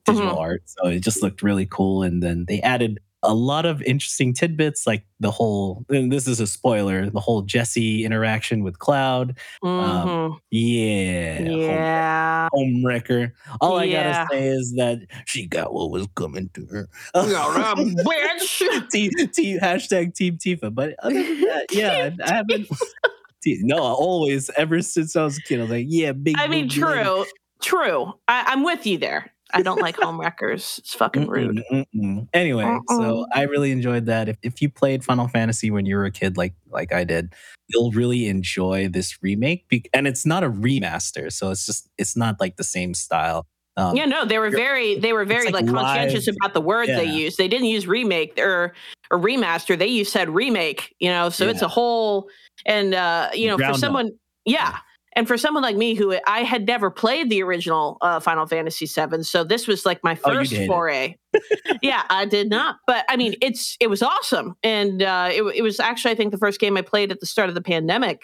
digital mm-hmm. art. So it just looked really cool. And then they added a lot of interesting tidbits, like the whole. this is a spoiler. The whole Jesse interaction with Cloud. Um, mm-hmm. Um, yeah, yeah, home, wrecker. All I gotta say is that she got what was coming to her. Bitch. T, T, hashtag Team Tifa. But other than that, yeah, I haven't. no, always ever since I was a kid, I was like, yeah, big. I mean, true, true. I, I'm with you there. I don't like home wreckers. It's fucking rude. Mm-mm, mm-mm. Anyway, uh-uh. so I really enjoyed that. If, if you played Final Fantasy when you were a kid, like like I did, you'll really enjoy this remake. Be- and it's not a remaster, so it's just it's not like the same style. Um, yeah, no, they were very they were very like, like conscientious about the words yeah. they used. They didn't use remake or or remaster. They used said remake. You know, so yeah. it's a whole and uh, you know Ground for someone. Up. Yeah, and for someone like me, who I had never played the original uh, Final Fantasy VII, so this was like my oh, first oh, foray. yeah, I did not, but I mean, it's it was awesome, and uh, it, it was actually I think the first game I played at the start of the pandemic.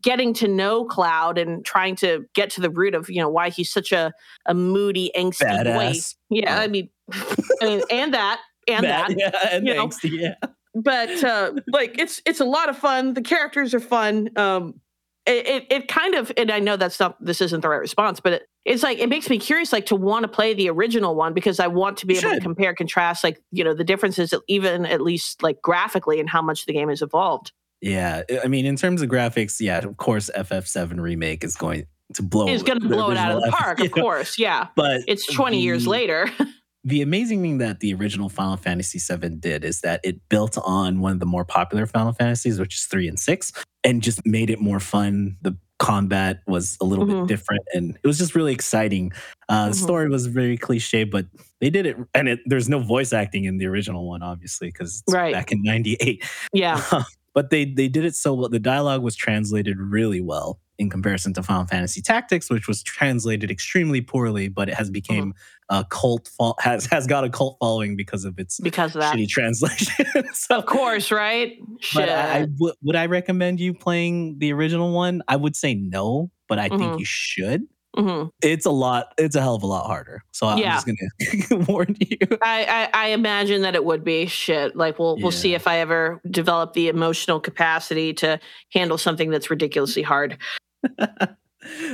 Getting to know Cloud and trying to get to the root of you know why he's such a a moody, angsty Badass. boy. Yeah, oh. I mean, I mean, and that and that, that yeah, and angsty, know. yeah but uh, like it's it's a lot of fun. The characters are fun. Um, it, it kind of and i know that's not this isn't the right response but it, it's like it makes me curious like to want to play the original one because i want to be able to compare contrast like you know the differences even at least like graphically and how much the game has evolved. Yeah i mean in terms of graphics yeah of course ff7 remake is going to blow is going to blow it out of the park of course yeah. but it's 20 the, years later the amazing thing that the original Final Fantasy VII did is that it built on one of the more popular Final Fantasies, which is three and six, and just made it more fun. The combat was a little mm-hmm. bit different and it was just really exciting. Uh, mm-hmm. The story was very cliche, but they did it. And it, there's no voice acting in the original one, obviously, because right. back in 98. Yeah. but they they did it so well. The dialogue was translated really well in comparison to Final Fantasy Tactics, which was translated extremely poorly, but it has became a cult fo- has has got a cult following because of its because of that. shitty translation. so, Of course, right? but I, I Shit. would I recommend you playing the original one? I would say no, but I think Mhm. you should. Mhm. It's a lot. It's a hell of a lot harder. So I'm Yeah. just gonna warn you. I, I I imagine that it would be shit. Like we'll we'll see if I ever develop the emotional capacity to handle something that's ridiculously hard.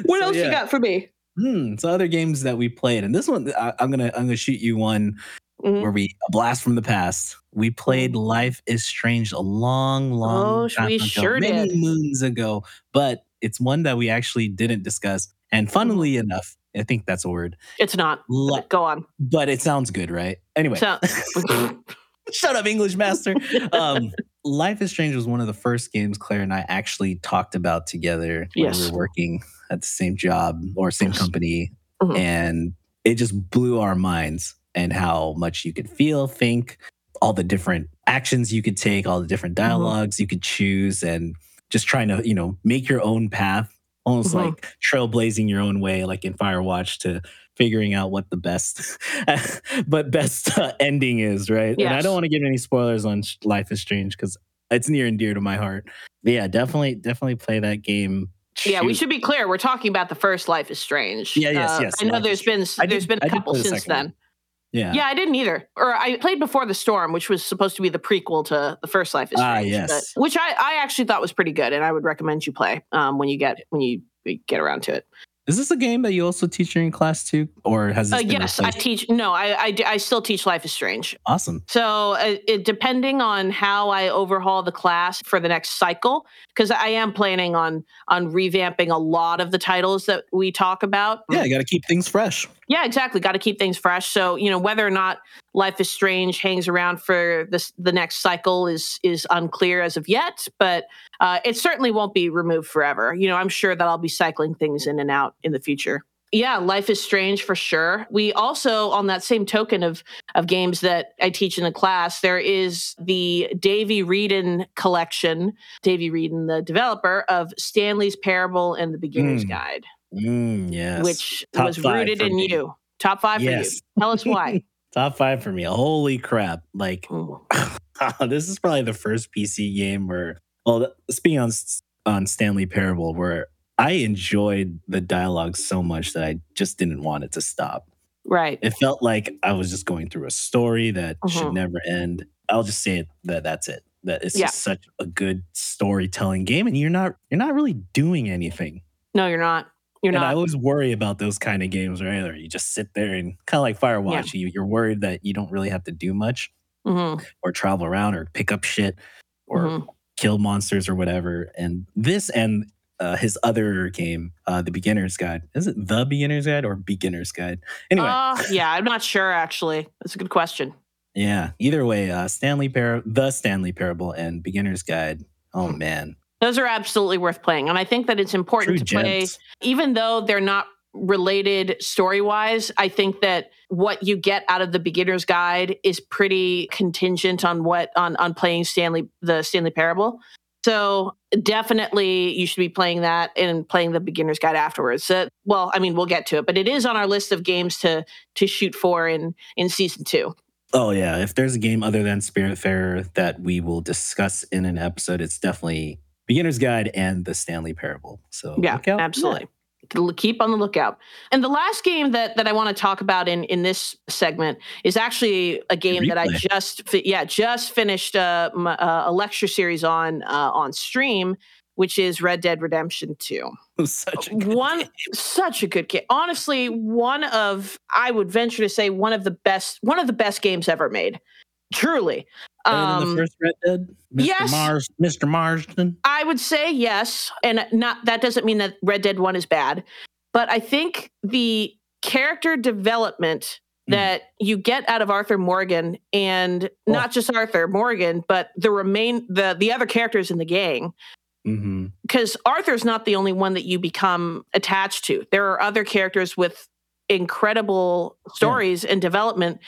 What So, else yeah. you got for me? Hmm, so other games that we played, and this one I, I'm gonna I'm gonna shoot you one Mhm. where we a blast from the past. We played Life is Strange a long, long Oh, time we ago, sure many did. moons ago. But it's one that we actually didn't discuss. And funnily enough, I think that's a word. It's not. Li- Go on. but it sounds good, right? Anyway, So, shut up, English master. Um, Life is Strange was one of the first games Claire and I actually talked about together when we Yes. were working at the same job or same Yes. company. Mhm. And it just blew our minds and how much you could feel, think, all the different actions you could take, all the different Mm-hmm. dialogues you could choose, and just trying to, you know, make your own path, almost Mhm. like trailblazing your own way, like in Firewatch to figuring out what the best but best uh, ending is right and i don't want to give any spoilers on life is strange because it's near and dear to my heart but yeah definitely definitely play that game yeah, we should be clear. We're talking about the first Life is Strange. Yeah, yes, Uh, yes, I know there's been I there's did- been a did couple since second then. yeah Yeah, I didn't either. Or I played Before the Storm, which was supposed to be the prequel to the first Life is Strange. Ah, Strange. yes. but- which I, I actually thought was pretty good, and I would recommend you play um, when you get when you get around to it. Is this a game that you also teach in class too or has this Uh, yes, I teach. No, I I still teach Life is Strange. awesome So uh, it, depending on how I overhaul the class for the next cycle, because I am planning on on revamping a lot of the titles that we talk about. yeah you got to keep things fresh Yeah, exactly. Got to keep things fresh. So you know whether or not Life is Strange hangs around for this the next cycle is is unclear as of yet, but uh, it certainly won't be removed forever. You know, I'm sure that I'll be cycling things in and out in the future. Yeah, Life is Strange for sure. We also, on that same token of of games that I teach in the class, there is the Davey Wreden collection. Davey Wreden, the developer of Stanley's Parable and the Beginner's Mm. Guide, mm, yes which Top was rooted in me. you. Top five for you. Tell us why. top five for me holy crap like Mm. this is probably the first PC game where, well, speaking on on Stanley Parable, where I enjoyed the dialogue so much that I just didn't want it to stop. Right. It felt like I was just going through a story that should Mhm. never end. I'll just say it that that's it. That it's Yeah. just such a good storytelling game, and you're not you're not really doing anything. No, you're not. You're and I always worry about those kind of games, right? Or you just sit there and kind of like Firewatch, you, you're worried that you don't really have to do much hmm or travel around or pick up shit or Mhm. kill monsters or whatever. And this and uh, his other game, uh, The Beginner's Guide. Is it The Beginner's Guide or Beginner's Guide? Anyway, Uh, yeah, I'm not sure actually. That's a good question. yeah. Either way, uh, Stanley Par- The Stanley Parable and Beginner's Guide. Oh man, Those are absolutely worth playing. And I think that it's true important to play, gems. even though they're not related story wise. I think that what you get out of the beginner's guide is pretty contingent on what on on playing Stanley the Stanley Parable. So definitely you should be playing that and playing the beginner's guide afterwards. So, well, I mean, we'll get to it, but it is on our list of games to to shoot for in in season two. Oh yeah, if there's a game other than Spiritfarer that we will discuss in an episode, it's definitely Beginner's Guide and the Stanley Parable. So Yeah, look out absolutely. Keep on the lookout. And the last game that that I want to talk about in in this segment is actually a game that I just fi- yeah just finished uh, m- uh, a lecture series on uh, on stream, which is Red Dead Redemption Two. Such a good One game. such a good game. Honestly, one of I would venture to say one of the best one of the best games ever made. Truly. Than Um, the first Red Dead, Mr. yes. Mars, Mr. Marston. I would say yes, and not that doesn't mean that Red Dead One is bad, but I think the character development Mm. that you get out of Arthur Morgan, and not just Arthur Morgan, but the remain the the other characters in the gang, hmm because Arthur's not the only one that you become attached to. There are other characters with incredible stories and development.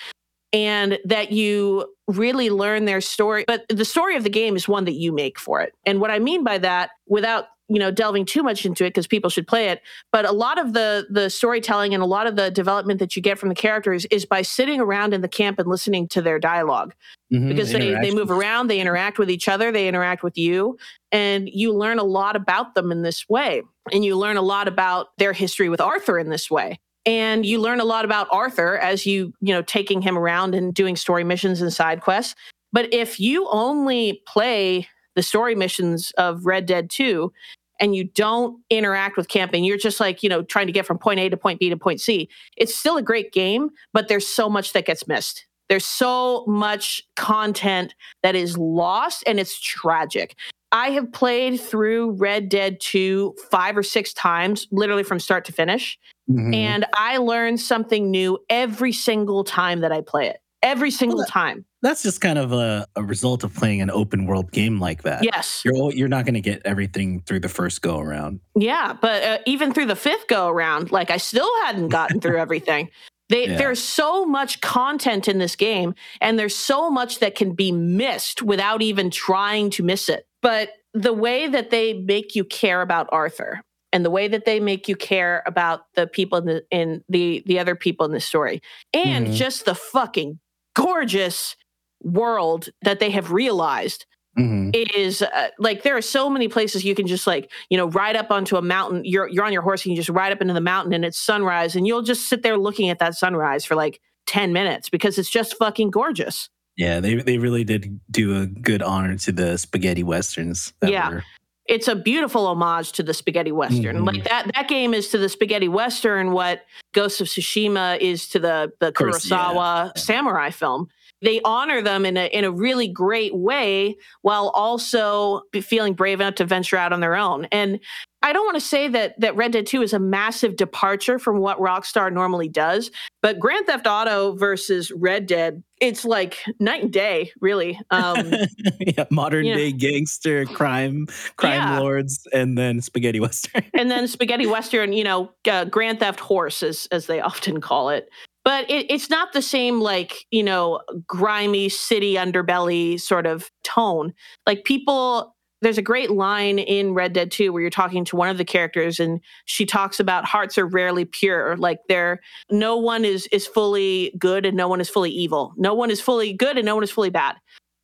And that you really learn their story. But the story of the game is one that you make for it. And what I mean by that, without you know delving too much into it because people should play it but a lot of the the storytelling and a lot of the development that you get from the characters is by sitting around in the camp and listening to their dialogue. Mhm, because they, they move around they interact with each other they interact with you and you learn a lot about them in this way. And you learn a lot about their history with arthur in this way and you learn a lot about arthur as you you know taking him around and doing story missions and side quests but if you only play the story missions of red dead 2 and you don't interact with camping you're just like you know trying to get from point a to point b to point c it's still a great game but there's so much that gets missed there's so much content that is lost and it's tragic. I have played through Red Dead 2 five or six times, literally from start to finish. Mhm. And I learn something new every single time that I play it. Every single that- time. That's just kind of a, a result of playing an open world game like that. Yes. You're you're not going to get everything through the first go around. Yeah. But uh, even through the fifth go around, like I still hadn't gotten through everything. They, Yeah. There's so much content in this game, and there's so much that can be missed without even trying to miss it. But the way that they make you care about Arthur and the way that they make you care about the people in the in the the other people in the story and Mhm. just the fucking gorgeous world that they have realized Mhm. is uh, like there are so many places you can just like you know ride up onto a mountain you're you're on your horse and you just ride up into the mountain and it's sunrise and you'll just sit there looking at that sunrise for like 10 minutes because it's just fucking gorgeous Yeah, they they really did do a good honor to the spaghetti westerns. that Yeah. were- it's a beautiful homage to the spaghetti western Mhm. like that that game is to the spaghetti western what ghost of tsushima is to the the course, yeah. kurosawa samurai film they honor them in a in a really great way while also feeling brave enough to venture out on their own and I don't want to say that that Red Dead 2 is a massive departure from what Rockstar normally does, but Grand Theft Auto versus Red Dead, it's like night and day, really. Um, yeah, modern you know- day gangster crime crime Yeah. lords, and then spaghetti western. and then spaghetti western you know uh, grand theft horse as, as they often call it but it, it's not the same like you know grimy city underbelly sort of tone like people there's a great line in red dead 2 where you're talking to one of the characters and she talks about hearts are rarely pure like they're no one is is fully good and no one is fully evil no one is fully good and no one is fully bad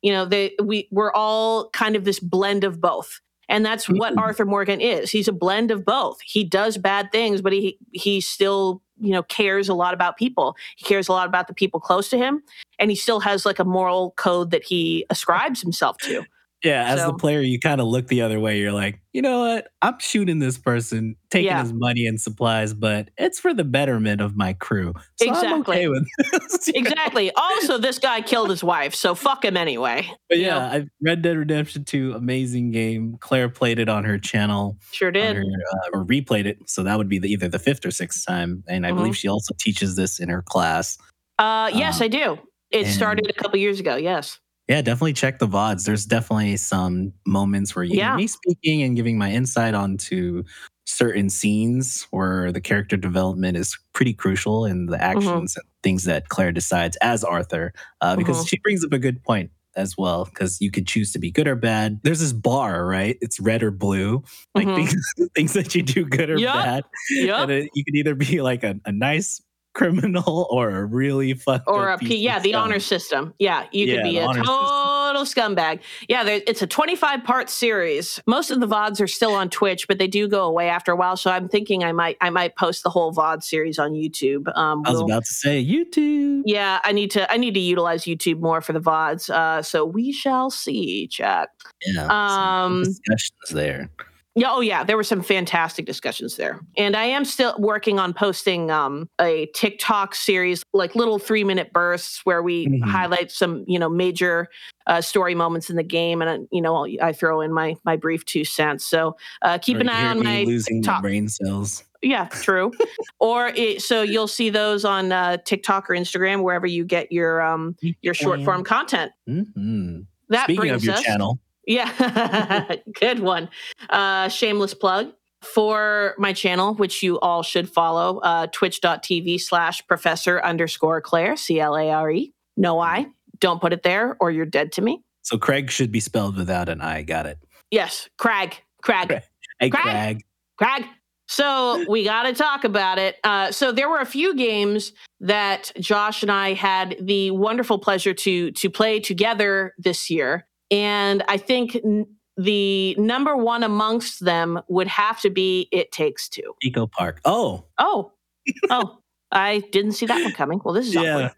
you know they we we're all kind of this blend of both and that's what Mhm. Arthur Morgan is. He's a blend of both. He does bad things, but he he still, you know, cares a lot about people. He cares a lot about the people close to him, and he still has like a moral code that he ascribes himself to. Yeah, as the player, you kind of look the other way. You're like, you know what? I'm shooting this person, taking Yeah. his money and supplies, but it's for the betterment of my crew. So I'm Exactly. okay with this. you know? Exactly. also, this guy killed his wife, so fuck him anyway. But you yeah. I, Red Dead Redemption 2, amazing game. Claire played it on her channel, Sure did. her, uh, or replayed it. So that would be the, either the fifth or sixth time. And I Mhm. believe she also teaches this in her class. Uh, yes, Uh, I do. It and- started a couple years ago. Yes. Yeah, definitely check the VODs. There's definitely some moments where you Yeah. hear me speaking and giving my insight onto certain scenes where the character development is pretty crucial in the Mm-hmm. actions and things that Claire decides as Arthur. Uh, because Mhm. she brings up a good point as well, because you could choose to be good or bad. There's this bar, right? It's red or blue, like Mhm. things, things that you do good or Yup. bad. Yep. And it, you can either be like a, a nice criminal or a really fucked or up a P, yeah the scum. honor system yeah you Yeah, could be a honor system. total scumbag yeah there, it's a 25 part series most of the vods are still on twitch but they do go away after a while so i'm thinking i might i might post the whole vod series on youtube um I was we'll- about to say YouTube. yeah i need to i need to utilize youtube more for the vods uh so we shall see chat Yeah. some Um, discussions there. Yeah, oh yeah, there were some fantastic discussions there. And I am still working on posting um, a TikTok series, like little three minute bursts where we Mhm. highlight some, you know, major uh, story moments in the game, and uh, you know, I throw in my my brief two cents. So uh, keep an eye on my losing TikTok. brain cells. Yeah, true. or it, so you'll see those on uh, TikTok or Instagram wherever you get your um, your short form content. hmm That Speaking brings of your us, channel, Yeah, good one. Uh, shameless plug for my channel, which you all should follow, uh, twitch.tv slash professor underscore Claire, C L A R E. No I. Don't put it there, or you're dead to me. So Craig should be spelled without an I. Got it. Yes, Crag. Crag. Craig. Hey, Craig. Craig. Craig. So we got to talk about it. Uh, so there were a few games that Josh and I had the wonderful pleasure to to play together this year, and I think n- the number one amongst them would have to be It Takes Two. Pico Park. Oh, Oh, oh, I didn't see that one coming. Well, this is yeah. awkward.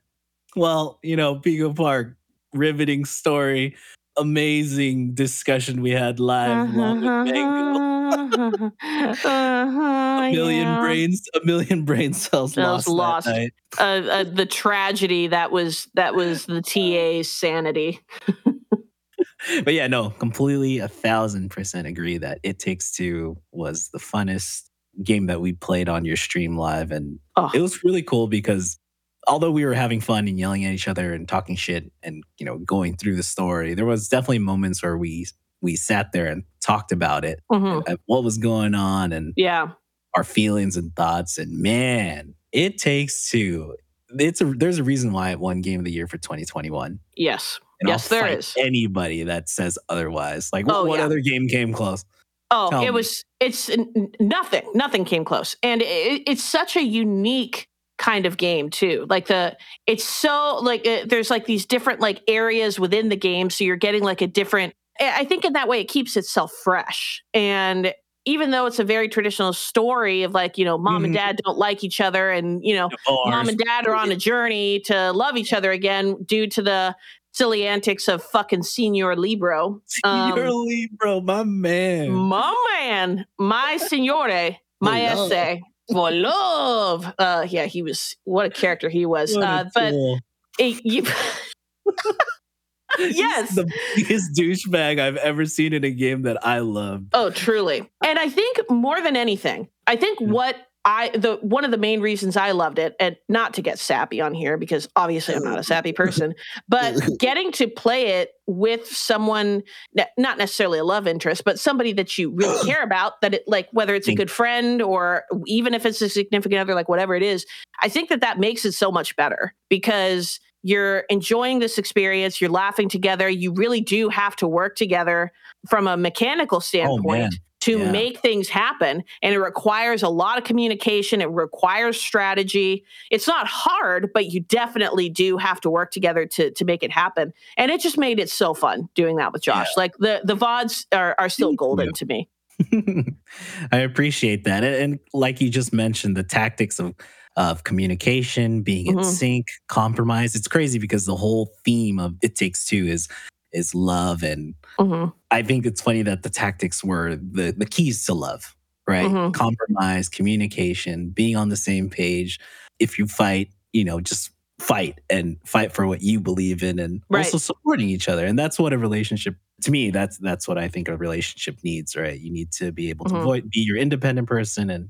Well, you know, Pico Park, riveting story, amazing discussion we had live along with Mango. Uh-huh, A million yeah. brains, a million brain cells lost, lost. that night. uh, uh, the tragedy that was that was the TA's sanity. But yeah, no, completely a thousand percent agree that It Takes Two was the funnest game that we played on your stream live. And Oh, it was really cool because although we were having fun and yelling at each other and talking shit and you know going through the story, there was definitely moments where we we sat there and talked about it, mhm. and what was going on and yeah, our feelings and thoughts. And man, It Takes Two. It's a there's a reason why it won Game of the Year for 2021. yes, And Yes, I'll there is. Anybody that says otherwise, like what, Oh, what yeah. other game came close? Oh, Tell it me. was. It's nothing. Nothing came close, and it, it's such a unique kind of game too. Like the, it's so like uh, there's like these different like areas within the game, so you're getting like a different. I think in that way it keeps itself fresh, and even though it's a very traditional story of like you know mom and Mhm. dad don't like each other, and you know mom and dad are on a journey to love each other again due to the silly antics of fucking Senor Libro. Um, You're Libro, my man. my man, my signore, my love. essay for love. Uh, yeah, he was what a character he was. Uh, but it, you, He's yes. the biggest douchebag I've ever seen in a game that I loved. oh, truly. And I think more than anything, I think what I the one of the main reasons I loved it, and not to get sappy on here because obviously I'm not a sappy person, but getting to play it with someone, not necessarily a love interest, but somebody that you really care about, that it like whether it's a mm. good friend or even if it's a significant other, like whatever it is, I think that that makes it so much better because you're enjoying this experience, you're laughing together, you really do have to work together from a mechanical oh, standpoint Oh. To Yeah. make things happen. And it requires a lot of communication, it requires strategy. It's not hard, but you definitely do have to work together to, to make it happen. And it just made it so fun doing that with Josh. Like the, the VODs are, are still golden you. to me. I appreciate that. And, like you just mentioned, the tactics of of communication, being in Mhm. sync, compromise. It's crazy because the whole theme of It Takes Two is is love. And Mhm. I think it's funny that the tactics were the the keys to love, right? Mhm. Compromise, communication, being on the same page. If you fight, you know, just fight and fight for what you believe in and Right. also supporting each other. And that's what a relationship to me, that's that's what I think a relationship needs, right? You need to be able to Mhm. avoid be your independent person and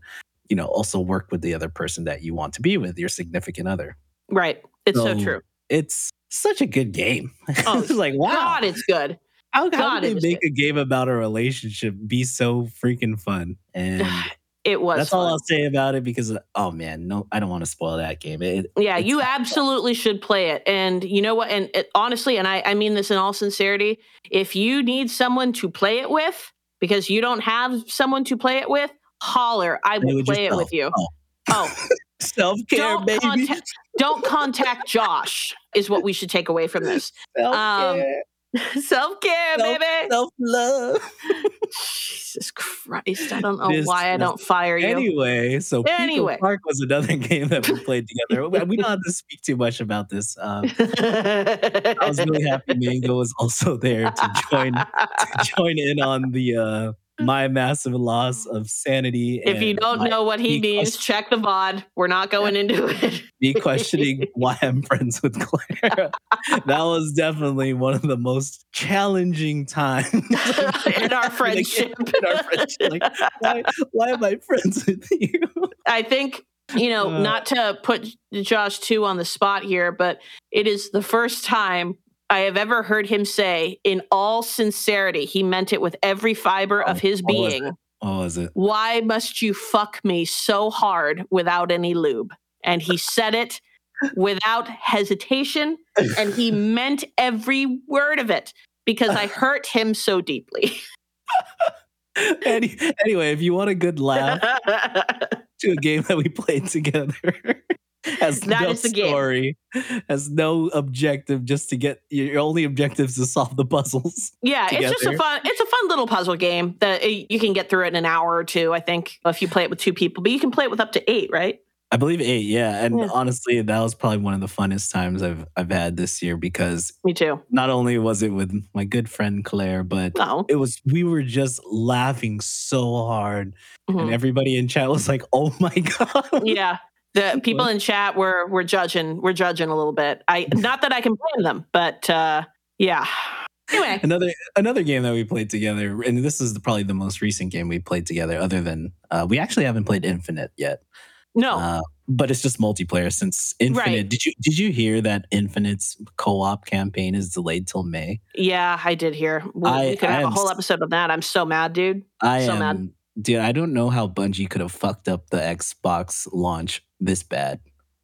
you know, also work with the other person that you want to be with, your significant other. Right. It's so, So, true. It's such a good game. Oh, it's like, wow. God, it's good. How, how did they make a game about a relationship be so freaking fun? And It was. that's all. I'll say about it because, oh man, no, I don't want to spoil that game. It, Yeah, you not fun. absolutely should play it. And you know what? And it, honestly, and I, I mean this in all sincerity, if you need someone to play it with because you don't have someone to play it with, holler. I will play it with you. Oh. Oh, Self care, baby. contact, don't contact Josh is what we should take away from this. Self-care. Um, Self care, baby. Self love. Jesus Christ! I don't know This- why I don't fire you. Anyway, so Pico Anyway. Park was another game that we played together. We we don't have to speak too much about this. Um, I was really happy Mango was also there to join to join in on the uh, my massive loss of sanity. If you don't my- know what he means, check the VOD. We're not going into it. me questioning why I'm friends with Claire. that was definitely one of the most challenging times in our friendship. In our friendship. Like, why, why am I friends with you? I think, you know, Uh. not to put Josh too on the spot here, but it is the first time I have ever heard him say, in all sincerity, he meant it with every fiber of Oh, his what was being. What was it? Why must you fuck me so hard without any lube? And he said it without hesitation, and he meant every word of it because I hurt him so deeply. Any, anyway, if you want a good laugh to a game that we played together, has That no is the game. story, has no objective, just to get your only objective is to solve the puzzles. Yeah, it's just a fun. It's a fun little puzzle game that uh, you can get through it in an hour or two. I think if you play it with two people, but you can play it with up to eight, right? I believe eight, yeah. And Yeah. honestly, that was probably one of the funnest times I've I've had this year because Me too. not only was it with my good friend Claire, but No, it was we were just laughing so hard, Mhm. and everybody in chat was like, "Oh my god!" yeah. The people in chat were were judging. We're judging a little bit. I not that I can blame them, but uh, yeah. Anyway, another another game that we played together, and this is the, probably the most recent game we played together. Other than uh, we actually haven't played Infinite yet, no. uh, but it's just multiplayer. Since Infinite, Right. did you did you hear that Infinite's co-op campaign is delayed till May? yeah, I did hear. We, I- we could I have a whole episode on that. I'm so mad, dude. I So am, mad. dude. I don't know how Bungie could have fucked up the Xbox launch this bad.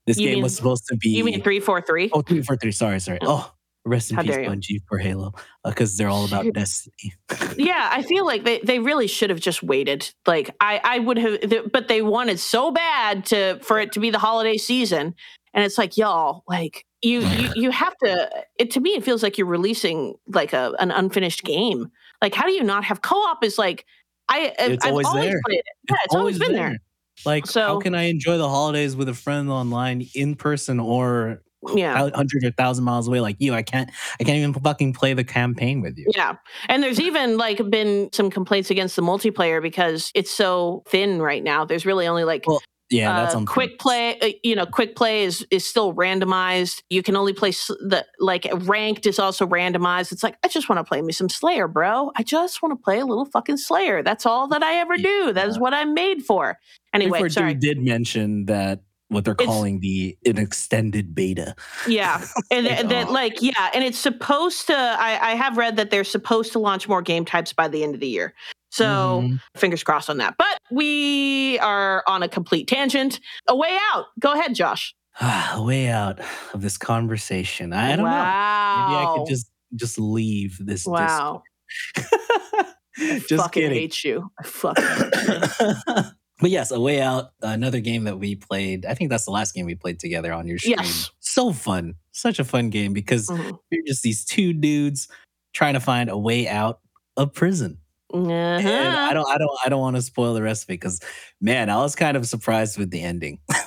This You game mean- was supposed to be. You mean three four three? Oh, three four three. Sorry, sorry. Oh, oh rest in How peace. Bungie for Halo, uh, because they're all about Destiny. Yeah, I feel like they, they really should have just waited. Like I, I would have, th- but they wanted so bad to for it to be the holiday season, and it's like y'all, like you you, you have to. It to me, it feels like you're releasing like a an unfinished game. Like how do you not have co-op? Is like I It's I've always always there. played it. Yeah, it's, always been there. Like, so, how can I enjoy the holidays with a friend online, in person, or Yeah. a hundred or thousand miles away? Like you, I can't. I can't even fucking play the campaign with you. Yeah. And there's even like been some complaints against the multiplayer because it's so thin right now. There's really only like Well, Yeah, that's uh, on quick play. uh, You know, quick play is is still randomized. You can only play the like ranked is also randomized. It's like I just want to play me some Slayer, bro. I just want to play a little fucking Slayer. That's all that I ever do. That is what I'm made for. Anyway, Before sorry. did mention that what they're It's- calling the an extended beta. Yeah, and th- that oh. like yeah, and it's supposed to. I, I have read that they're supposed to launch more game types by the end of the year. So Mhm. fingers crossed on that. But we are on a complete tangent. A way out. Go ahead, Josh. a way out of this conversation. I, I don't know. wow. Maybe I could just just leave this. Wow. Just fucking kidding. hate you. I fucking hate you. but yes, a way out. Another game that we played. I think that's the last game we played together on your stream. Yes. So fun, such a fun game because Mhm. you're just these two dudes trying to find a way out of prison. And I Uh-huh. don't, I don't, I don't want to spoil the rest of it because, man, I was kind of surprised with the ending. I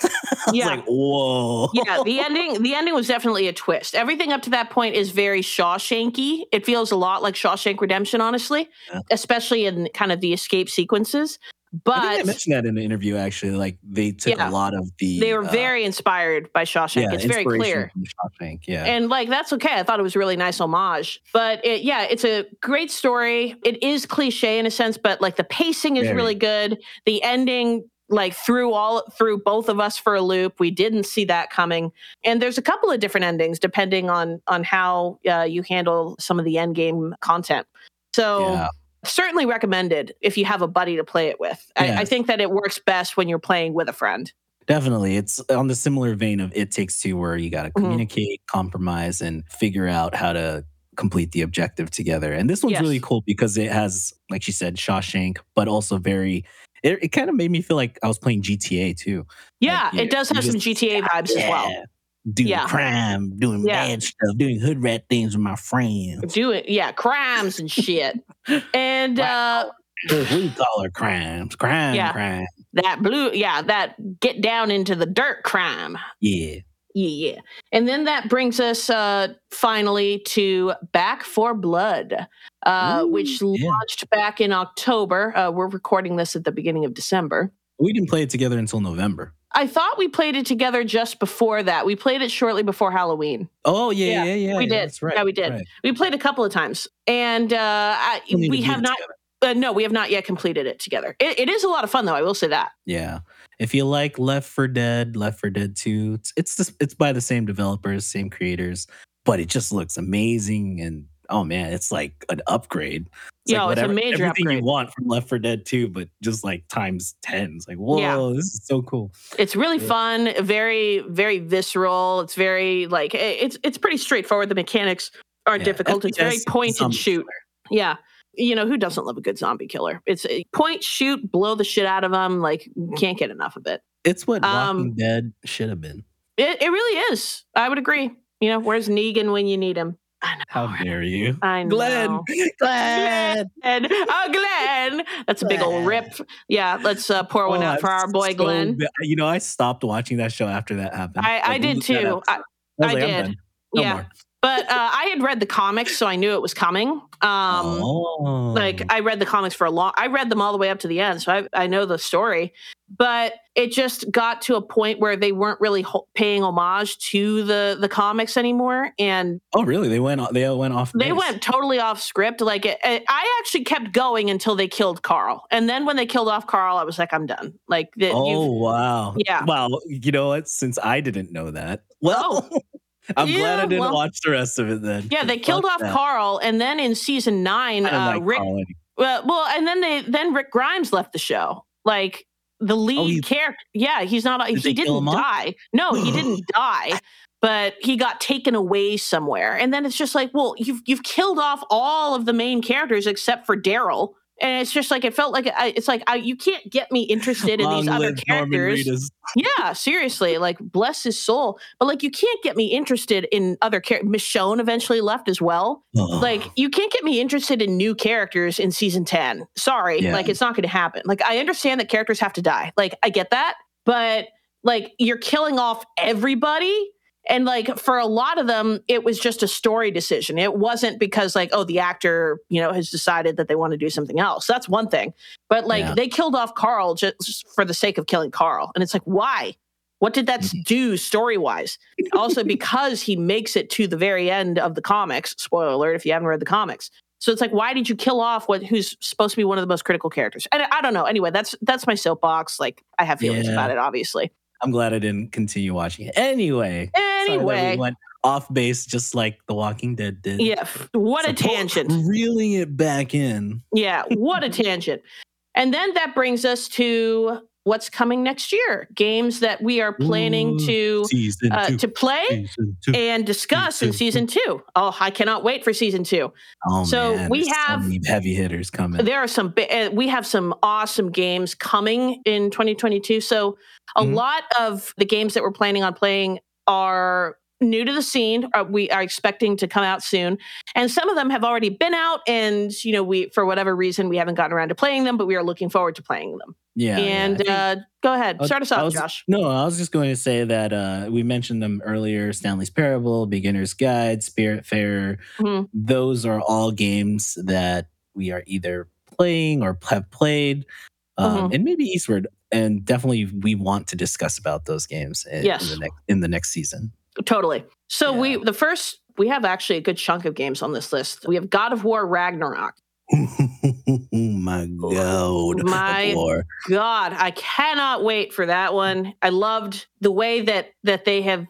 was Yeah. like, whoa. yeah, the ending the ending was definitely a twist. Everything up to that point is very Shawshanky. It feels a lot like Shawshank Redemption, honestly, Yeah. especially in kind of the escape sequences. I think I But mentioned that in the interview. Actually, like they took Yeah. a lot of the. they were uh, very inspired by Shawshank. yeah, it's very clear. Shawshank. Yeah, And like that's okay. I thought it was a really nice homage. But it, yeah, it's a great story. It is cliche in a sense, but like the pacing is Very. really good. The ending like threw all through both of us for a loop. We didn't see that coming. And there's a couple of different endings depending on on how uh, you handle some of the end game content. So yeah. Certainly recommended if you have a buddy to play it with. I, Yeah. I think that it works best when you're playing with a friend. Definitely. It's on the similar vein of It Takes Two, where you got to Mhm. communicate, compromise, and figure out how to complete the objective together. And this one's Yes. really cool because it has, like she said, Shawshank, but also very, it, it kind of made me feel like I was playing GTA too. Yeah, Like, it does have some just- GTA vibes as well. Doing Yeah. crime, doing Yeah. bad stuff, doing hood rat things with my friends. Doing yeah, crimes and shit. And uh, Blue collar crimes, crime, Yeah. crime. that blue, yeah, that get down into the dirt crime. Yeah. Yeah, yeah. And then that brings us uh, finally to Back 4 Blood, uh, Ooh, which yeah. launched back in October. Uh, we're recording this at the beginning of December. We didn't play it together until November. I thought we played it together just before that. We played it shortly before Halloween. Oh, yeah, Yeah, yeah, yeah. we yeah, did. That's right. Yeah, we did. right. We played a couple of times, and uh, I, Still need to we have not. Uh, no, we have not yet completed it together. It, it is a lot of fun, though. I will say that. Yeah. If you like Left 4 Dead, Left 4 Dead 2, it's it's, the, it's by the same developers, same creators, but it just looks amazing and oh man, it's like an upgrade. It's Yo, like it's a major everything upgrade. you want from Left 4 Dead 2, but just like times 10. It's like, whoa, Yeah. this is so cool. It's really Yeah. fun, very, very visceral. It's very like it's it's pretty straightforward. The mechanics aren't Yeah, difficult. It's very point and shoot. Yeah. You know, who doesn't love a good zombie killer? It's a point, shoot, blow the shit out of them. Like, can't get enough of it. It's what Um, Walking Dead should have been. It, it really is. I would agree. You know, where's Negan when you need him? How dare you? I know. Glenn! Glenn! And, oh, Glenn. That's a big old rip. Yeah, let's uh, pour one Oh, out for our boy so Glenn. You know, I stopped watching that show after that happened. I, I did too. I, I like, did. No yeah. more. But uh, I had read the comics, so I knew it was coming. Um, oh. Like I read the comics for a long. I read them all the way up to the end, so I, I know the story. But it just got to a point where they weren't really ho- paying homage to the the comics anymore, and oh, really? They went. They went off. they base. went totally off script. Like it, it- I actually kept going until they killed Carl, and then when they killed off Carl, I was like, I'm done. Like the, Oh wow! Yeah. Well, You know what? Since I didn't know that, well, I'm glad I didn't well- watch the rest of it. Then. yeah, they killed off that. Carl, and then in season nine, uh, like Rick Well, well, and then they then Rick Grimes left the show. Like the lead Oh, he- character. Yeah, he's not. Did he didn't die. No, he didn't die. But he got taken away somewhere, and then it's just like, well, you've you've killed off all of the main characters except for Daryl, and it's just like it felt like I, it's like I, you can't get me interested in these other characters. Yeah, seriously, like bless his soul. But like you can't get me interested in other characters. Michonne eventually left as well like you can't get me interested in new characters in season 10 sorry Yeah. like it's not going to happen like i understand that characters have to die like i get that but like you're killing off everybody and like for a lot of them it was just a story decision it wasn't because like oh the actor you know has decided that they want to do something else that's one thing but like Yeah. they killed off carl just for the sake of killing carl and it's like why what did that Mm-hmm. do story wise also because he makes it to the very end of the comics spoiler alert if you haven't read the comics so it's like why did you kill off what who's supposed to be one of the most critical characters and i don't know anyway that's that's my soapbox like i have feelings Yeah. about it obviously I'm glad I didn't continue watching it. Anyway. Sorry anyway we went off base just like The Walking Dead did. yeah what a tangent Reeling it back in. yeah what a tangent and then that brings us to what's coming next year games that we are planning Ooh, to uh, to play and discuss in Season season two. Oh, I cannot wait for season two. oh, so man, we so have- many heavy hitters coming. There are some, uh, we have some awesome games coming in 2022. So a Mhm. lot of the games that we're planning on playing are new to the scene. Uh, we are expecting to come out soon, and some of them have already been out. And you know, we for whatever reason we haven't gotten around to playing them, but we are looking forward to playing them. yeah. yeah, and think- uh, go ahead, start us off, was- Josh. No, I was just going to say that uh, we mentioned them earlier Stanley's Parable, Beginner's Guide, Spiritfarer. Mhm. Those are all games that we are either playing or have played, um, Mhm. and maybe Eastward. And definitely, we want to discuss about those games in, Yes. in, the, next, in the next season. Totally. So Yeah. we the first we have actually a good chunk of games on this list. We have God of War Ragnarok. my God. My- War. God, I cannot wait for that one. I loved the way that that they have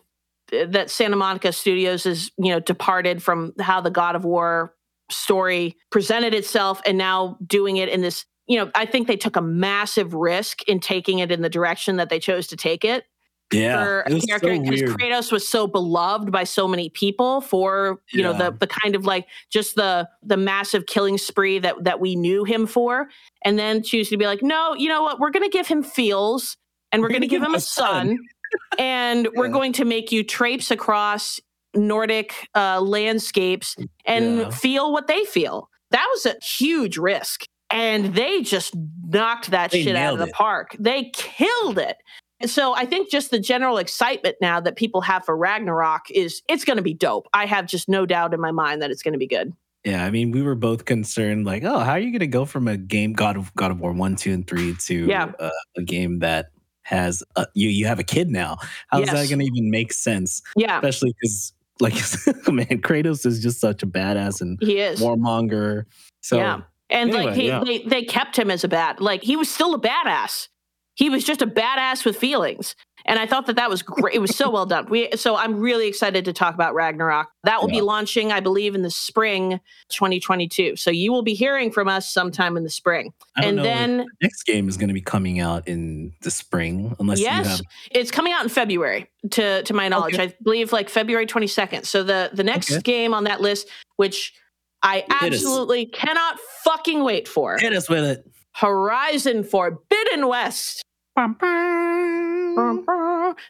that Santa Monica Studios is, you know, departed from how the God of War story presented itself and now doing it in this, you know, I think they took a massive risk in taking it in the direction that they chose to take it Yeah. for it a was so because weird. Kratos was so beloved by so many people for you know the the kind of like just the the massive killing spree that that we knew him for, and then choose to be like, no, you know what, we're going to give him feels, and we're going to give him a son, and we're going to make you traipse across Nordic uh, landscapes and Yeah. feel what they feel. That was a huge risk. And they just knocked that They shit out of the it. park. They killed it. And so I think just the general excitement now that people have for Ragnarok is it's going to be dope. I have just no doubt in my mind that it's going to be good. Yeah, I mean, we were both concerned, like, oh, how are you going to go from a game God of God of War one, two, and three to Yeah. uh, a game that has a, you you have a kid now? How's that going to even make sense? Yeah, Especially because, like, man, Kratos is just such a badass and he is. warmonger. So Yeah. And like he, yeah. they they kept him as a bad like he was still a badass. He was just a badass with feelings. And I thought that that was great. It was so well done. We so I'm really excited to talk about Ragnarok. That will Yeah. be launching, I believe, in the spring 2022. So you will be hearing from us sometime in the spring. I don't And then the next game is going to be coming out in the spring, unless you yes, have. it's coming out in February. To to my knowledge, Okay. I believe like February 22nd. So the the next Okay. game on that list, which I absolutely cannot fucking wait for, Hit us with it. Horizon Forbidden West.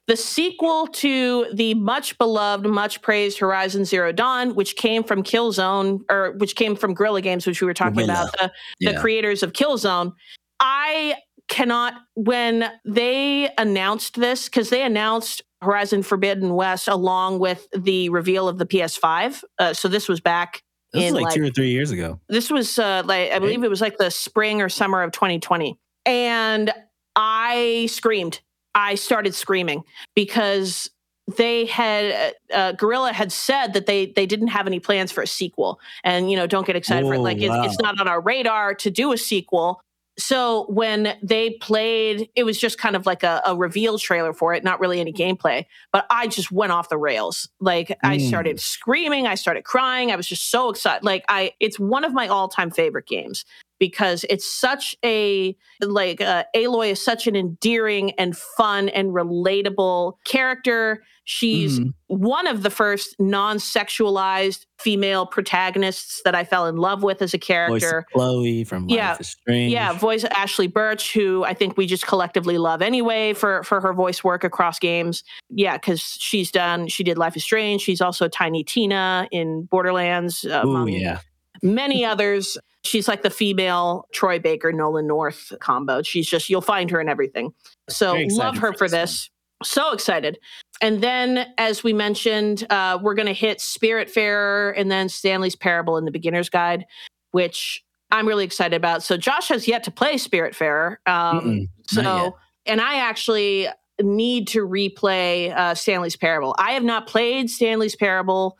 The sequel to the much beloved, much praised Horizon Zero Dawn, which came from Killzone, or which came from Guerrilla Games, which we were talking Guerrilla. about, the, the Yeah. creators of Killzone. I cannot, when they announced this, because they announced Horizon Forbidden West along with the reveal of the PS5. Uh, so this was back This is in, like, like- two or three years ago. this was uh, like I believe it was like the spring or summer of 2020, and I screamed. I started screaming because they had uh, Guerrilla had said that they they didn't have any plans for a sequel, and you know don't get excited for it. Like it's, it's not on our radar to do a sequel. So when they played, it was just kind of like a, a reveal trailer for it, not really any gameplay. But I just went off the rails. Like I Mm. started screaming, I started crying. I was just so excited. Like I, it's one of my all-time favorite games because it's such a like uh, Aloy is such an endearing and fun and relatable character. She's Mhm. one of the first non-sexualized female protagonists that I fell in love with as a character. Chloe from Yeah. Life is Strange. Yeah, voice Ashly Burch, who I think we just collectively love anyway for for her voice work across games. Yeah, because she's done. She did Life is Strange. She's also Tiny Tina in Borderlands, uh, Oh among yeah. many others. She's like the female Troy Baker, Nolan North combo. She's just you'll find her in everything. So love her for this. So excited. And then, as we mentioned, uh, we're going to hit Spiritfarer and then Stanley's Parable in the Beginner's Guide, which I'm really excited about. So Josh has yet to play Spiritfarer. Um, Mm-mm, not yet. so, and I actually need to replay uh, Stanley's Parable. I have not played Stanley's Parable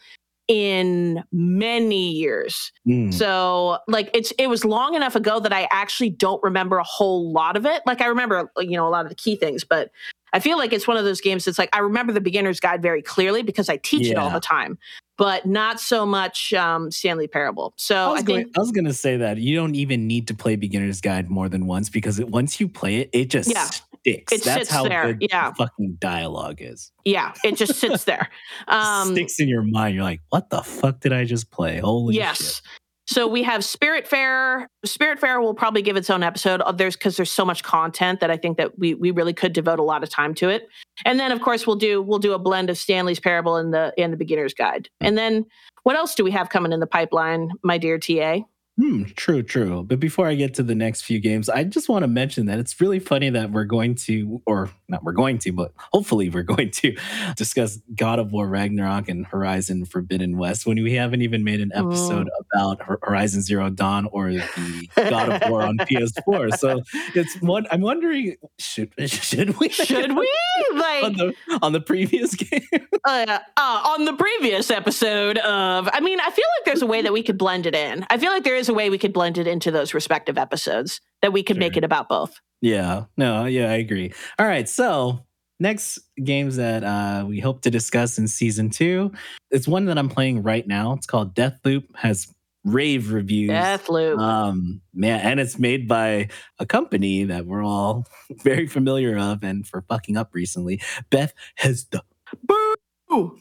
in many years. Mm. So like it's it was long enough ago that I actually don't remember a whole lot of it. Like I remember you know a lot of the key things, but I feel like it's one of those games that's like I remember the beginner's guide very clearly because I teach it all the time, but not so much um, Stanley Parable. So I I, was, think going, I was gonna say that you don't even need to play beginner's guide more than once because it, once you play it, it just Yeah. Sticks. It That's sits how there, good yeah. the fucking dialogue is. yeah, it just sits there. Um, sticks in your mind. You're like, what the fuck did I just play? Holy yes. shit. So we have Spiritfarer. Spirit Fair will probably give its own episode. Uh, There's because there's so much content that I think that we we really could devote a lot of time to it. And then of course we'll do we'll do a blend of Stanley's Parable and the and the Beginner's Guide. And then what else do we have coming in the pipeline, my dear TA? Hmm, true, true. But before I get to the next few games, I just want to mention that it's really funny that we're going to, or not we're going to, but hopefully we're going to discuss God of War Ragnarok and Horizon Forbidden West when we haven't even made an episode about Horizon Zero Dawn or the God of War on PS4. So it's one. I'm wondering, should should we Should we on like the on the previous game? uh, uh, on the previous episode of? I mean, I feel like there's a way that we could blend it in. I feel like there is a way we could blend it into those respective episodes that we could make it about both. Yeah, no, yeah, I agree. All right, so next games that uh, we hope to discuss in season two, it's one that I'm playing right now. It's called Deathloop. Has rave reviews. Deathloop. Um, man, and it's made by a company that we're all very familiar of and for fucking up recently. Beth Hesda. Boo!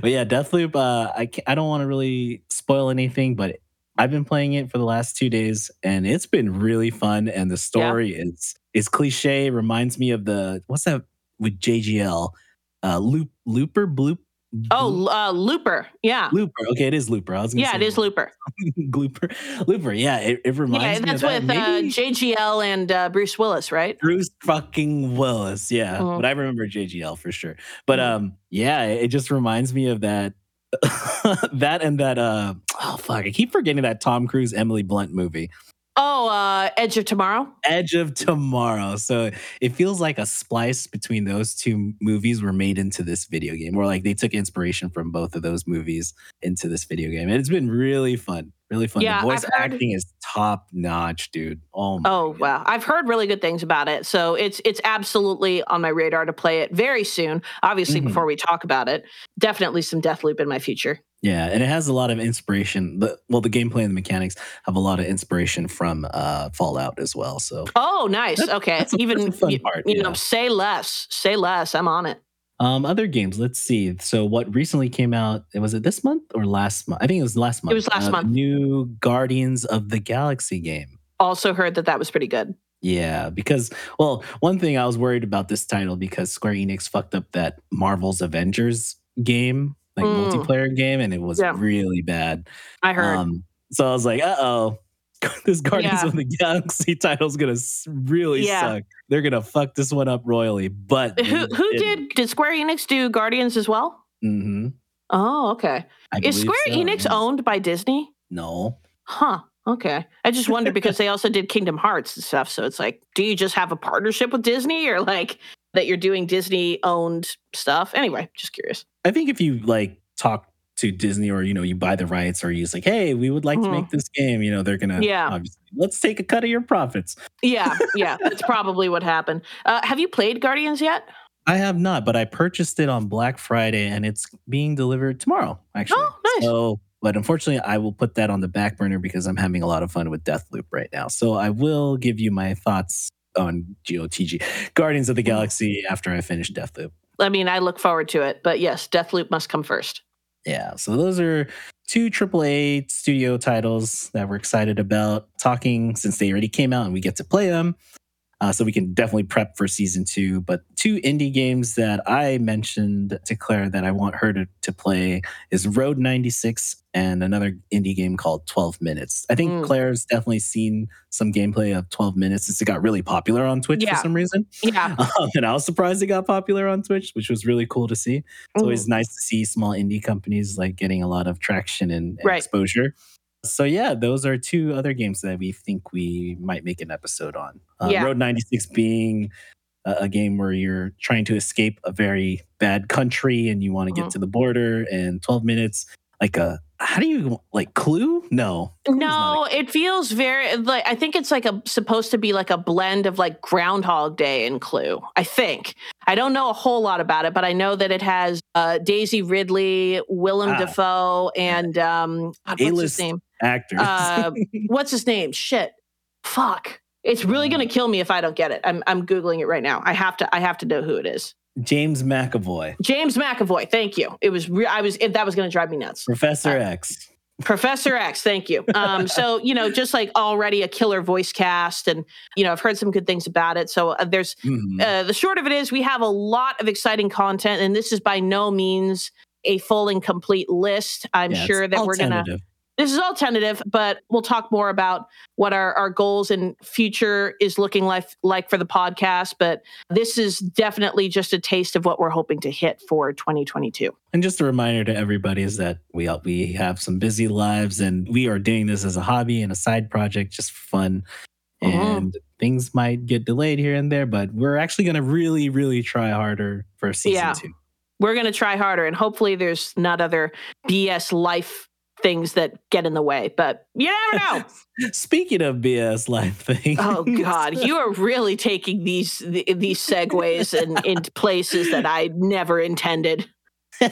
but yeah, Deathloop. Uh, I ca- I don't want to really spoil anything, but I've been playing it for the last two days, and it's been really fun. And the story is is cliche. Reminds me of the what's that with JGL, uh, Loop Looper Bloop. Oh, uh, Looper. Yeah. Looper. Okay, it is Looper. I was gonna Yeah, say it is Looper. Glooper. Looper. Yeah, it, it reminds Yeah, me that's of that. with uh, JGL and uh, Bruce Willis, right? Bruce fucking Willis. Yeah, Mhm. but I remember JGL for sure. But Mhm. um, yeah, it just reminds me of that. that and that uh oh fuck i keep forgetting that tom cruise emily blunt movie Oh, uh, Edge of Tomorrow. Edge of Tomorrow. So it feels like a splice between those two movies were made into this video game, or like they took inspiration from both of those movies into this video game. And it's been really fun. Really fun. Yeah, the voice heard- acting is top notch, dude. Oh my Oh God. wow, I've heard really good things about it. So it's it's absolutely on my radar to play it very soon. Obviously, Mhm. before we talk about it, definitely some Deathloop in my future. Yeah, and it has a lot of inspiration. The, well, the gameplay and the mechanics have a lot of inspiration from uh, Fallout as well. So, Oh, nice. That's- okay, that's even fun you, part, you yeah. know, say less, say less. I'm on it. um, other games. Let's see. So, what recently came out? Was it this month or last month? I think it was last month. It was last Uh, month. New Guardians of the Galaxy game. Also heard that that was pretty good. Yeah, because well, one thing I was worried about this title because Square Enix fucked up that Marvel's Avengers game, like Mm. multiplayer game, and it was Yeah. really bad. I heard. Um, so I was like, uh oh, this Guardians Yeah. of the Galaxy title is gonna really Yeah. suck. They're gonna fuck this one up royally. But who who did did Square Enix do Guardians as well? Mm-hmm. Oh, okay. Is Square Enix owned by Disney? No. Huh. Okay. I just wonder because they also did Kingdom Hearts and stuff. So it's like, do you just have a partnership with Disney or like that you're doing Disney owned stuff? Anyway, just curious. I think if you like talk to Disney or you know you buy the rights or you like, hey, we would like to Mhm. make this game, you know, they're gonna Yeah. obviously let's take a cut of your profits. Yeah. Yeah. That's probably what happened. Uh, have you played Guardians yet? I have not, but I purchased it on Black Friday and it's being delivered tomorrow, actually. Oh, nice. So, but unfortunately, I will put that on the back burner because I'm having a lot of fun with Deathloop right now. So I will give you my thoughts on GOTG, Guardians of the Mhm. Galaxy, after I finish Deathloop. I mean, I look forward to it, but yes, Deathloop must come first. Yeah, so those are two AAA studio titles that we're excited about talking since they already came out and we get to play them. Uh, so we can definitely prep for season two. But two indie games that I mentioned to Claire that I want her to, to play is Road 96 and another indie game called 12 Minutes. I think Mm. Claire's definitely seen some gameplay of 12 Minutes since it got really popular on Twitch Yeah. for some reason. Yeah. Um, and I was surprised it got popular on Twitch, which was really cool to see. It's Mm. always nice to see small indie companies like getting a lot of traction and, and Right. exposure. So yeah, those are two other games that we think we might make an episode on. Uh, Yeah. Road 96 being a, a game where you're trying to escape a very bad country and you want to get to the border and 12 minutes like a how do you like clue? No. Clue's No, it feels very like I think it's like a supposed to be like a blend of like Groundhog Day and Clue. I think I don't know a whole lot about it, but I know that it has uh, Daisy Ridley, Willem Ah. Dafoe, and um, God, what's his name? Actors. Uh, what's his name? Shit, fuck. It's really Uh. gonna kill me if I don't get it. I'm I'm googling it right now. I have to I have to know who it is. James McAvoy, James McAvoy. Thank you. It was re- I was that was gonna drive me nuts. Professor Uh, X. Professor X, thank you. Um, so you know, just like already a killer voice cast, and you know, I've heard some good things about it. So uh, there's Mhm. uh, the short of it is we have a lot of exciting content, and this is by no means a full and complete list. I'm Yeah, sure that we're gonna. This is all tentative, but we'll talk more about what our, our goals and future is looking like like for the podcast. But this is definitely just a taste of what we're hoping to hit for 2022. And just a reminder to everybody is that we all- we have some busy lives and we are doing this as a hobby and a side project, just for fun. Mhm. And things might get delayed here and there, but we're actually going to really, really try harder for season Yeah. two. we're going to try harder and hopefully there's not other BS life things that get in the way, but you never know. Speaking of BS life things. oh God, you are really taking these these segues and into places that I never intended. but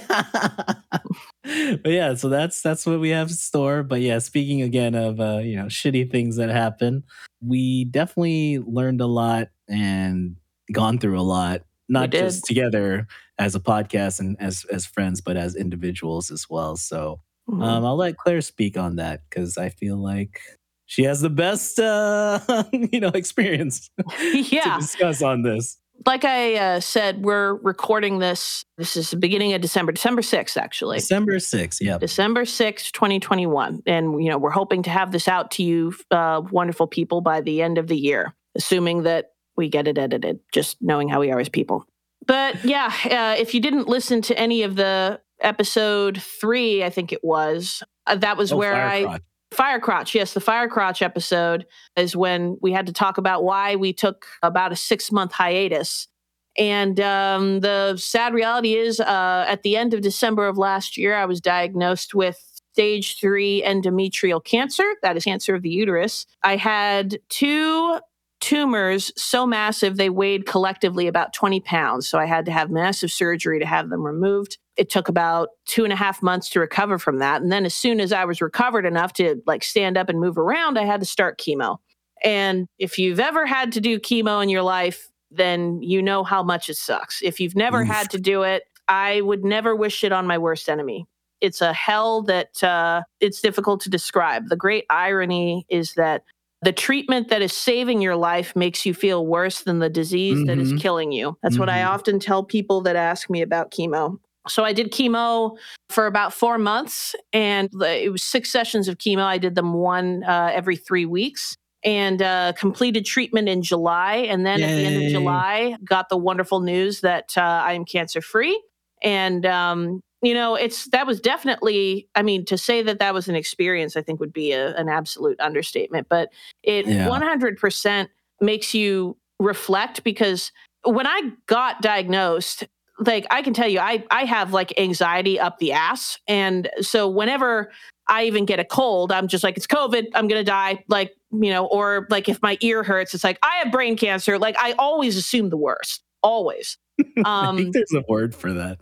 yeah, so that's that's what we have in store. But yeah, speaking again of uh, you know shitty things that happen, we definitely learned a lot and gone through a lot, not just together as a podcast and as as friends, but as individuals as well. So Mm-hmm. um, I'll let Claire speak on that because I feel like she has the best uh, you know experience yeah, to discuss on this. like I uh, said, we're recording this. This is the beginning of December, December sixth, actually. December 6th, yeah. December 6th, 2021. And, you know, we're hoping to have this out to you, uh, wonderful people, by the end of the year, assuming that we get it edited, just knowing how we are as people. But yeah, uh, if you didn't listen to any of the episode three, I think it was, uh, that was Oh, where I, Firecrock. Fire Crotch, yes, the Fire Crotch episode is when we had to talk about why we took about a six month hiatus. And um, the sad reality is, uh, at the end of December of last year, I was diagnosed with stage three endometrial cancer. That is cancer of the uterus. I had two tumors so massive they weighed collectively about 20 pounds. So I had to have massive surgery to have them removed. It took about two and a half months to recover from that. And then as soon as I was recovered enough to like stand up and move around, I had to start chemo. And if you've ever had to do chemo in your life, then you know how much it sucks. If you've never Oof. had to do it, I would never wish it on my worst enemy. It's a hell that uh, it's difficult to describe. The great irony is that the treatment that is saving your life makes you feel worse than the disease mm-hmm. that is mm-hmm. killing you. That's mm-hmm. what I mm-hmm. often tell people that ask me about chemo. So I did chemo for about four months, and it was six sessions of chemo. I did them one uh, every three weeks and uh, completed treatment in July. And then Yay. at the end of July, got the wonderful news that uh, I am cancer free. And um, you know, it's that was definitely, I mean, to say that that was an experience, I think would be a, an absolute understatement, but it yeah. 100% makes you reflect because when I got diagnosed, like I can tell you, I, I have like anxiety up the ass. And so whenever I even get a cold, I'm just like, it's COVID, I'm going to die. Like, you know, or like if my ear hurts, it's like, I have brain cancer. Like I always assume the worst, always. Um, I think there's a word for that.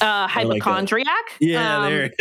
Uh, hypochondriac. Like yeah, um, there.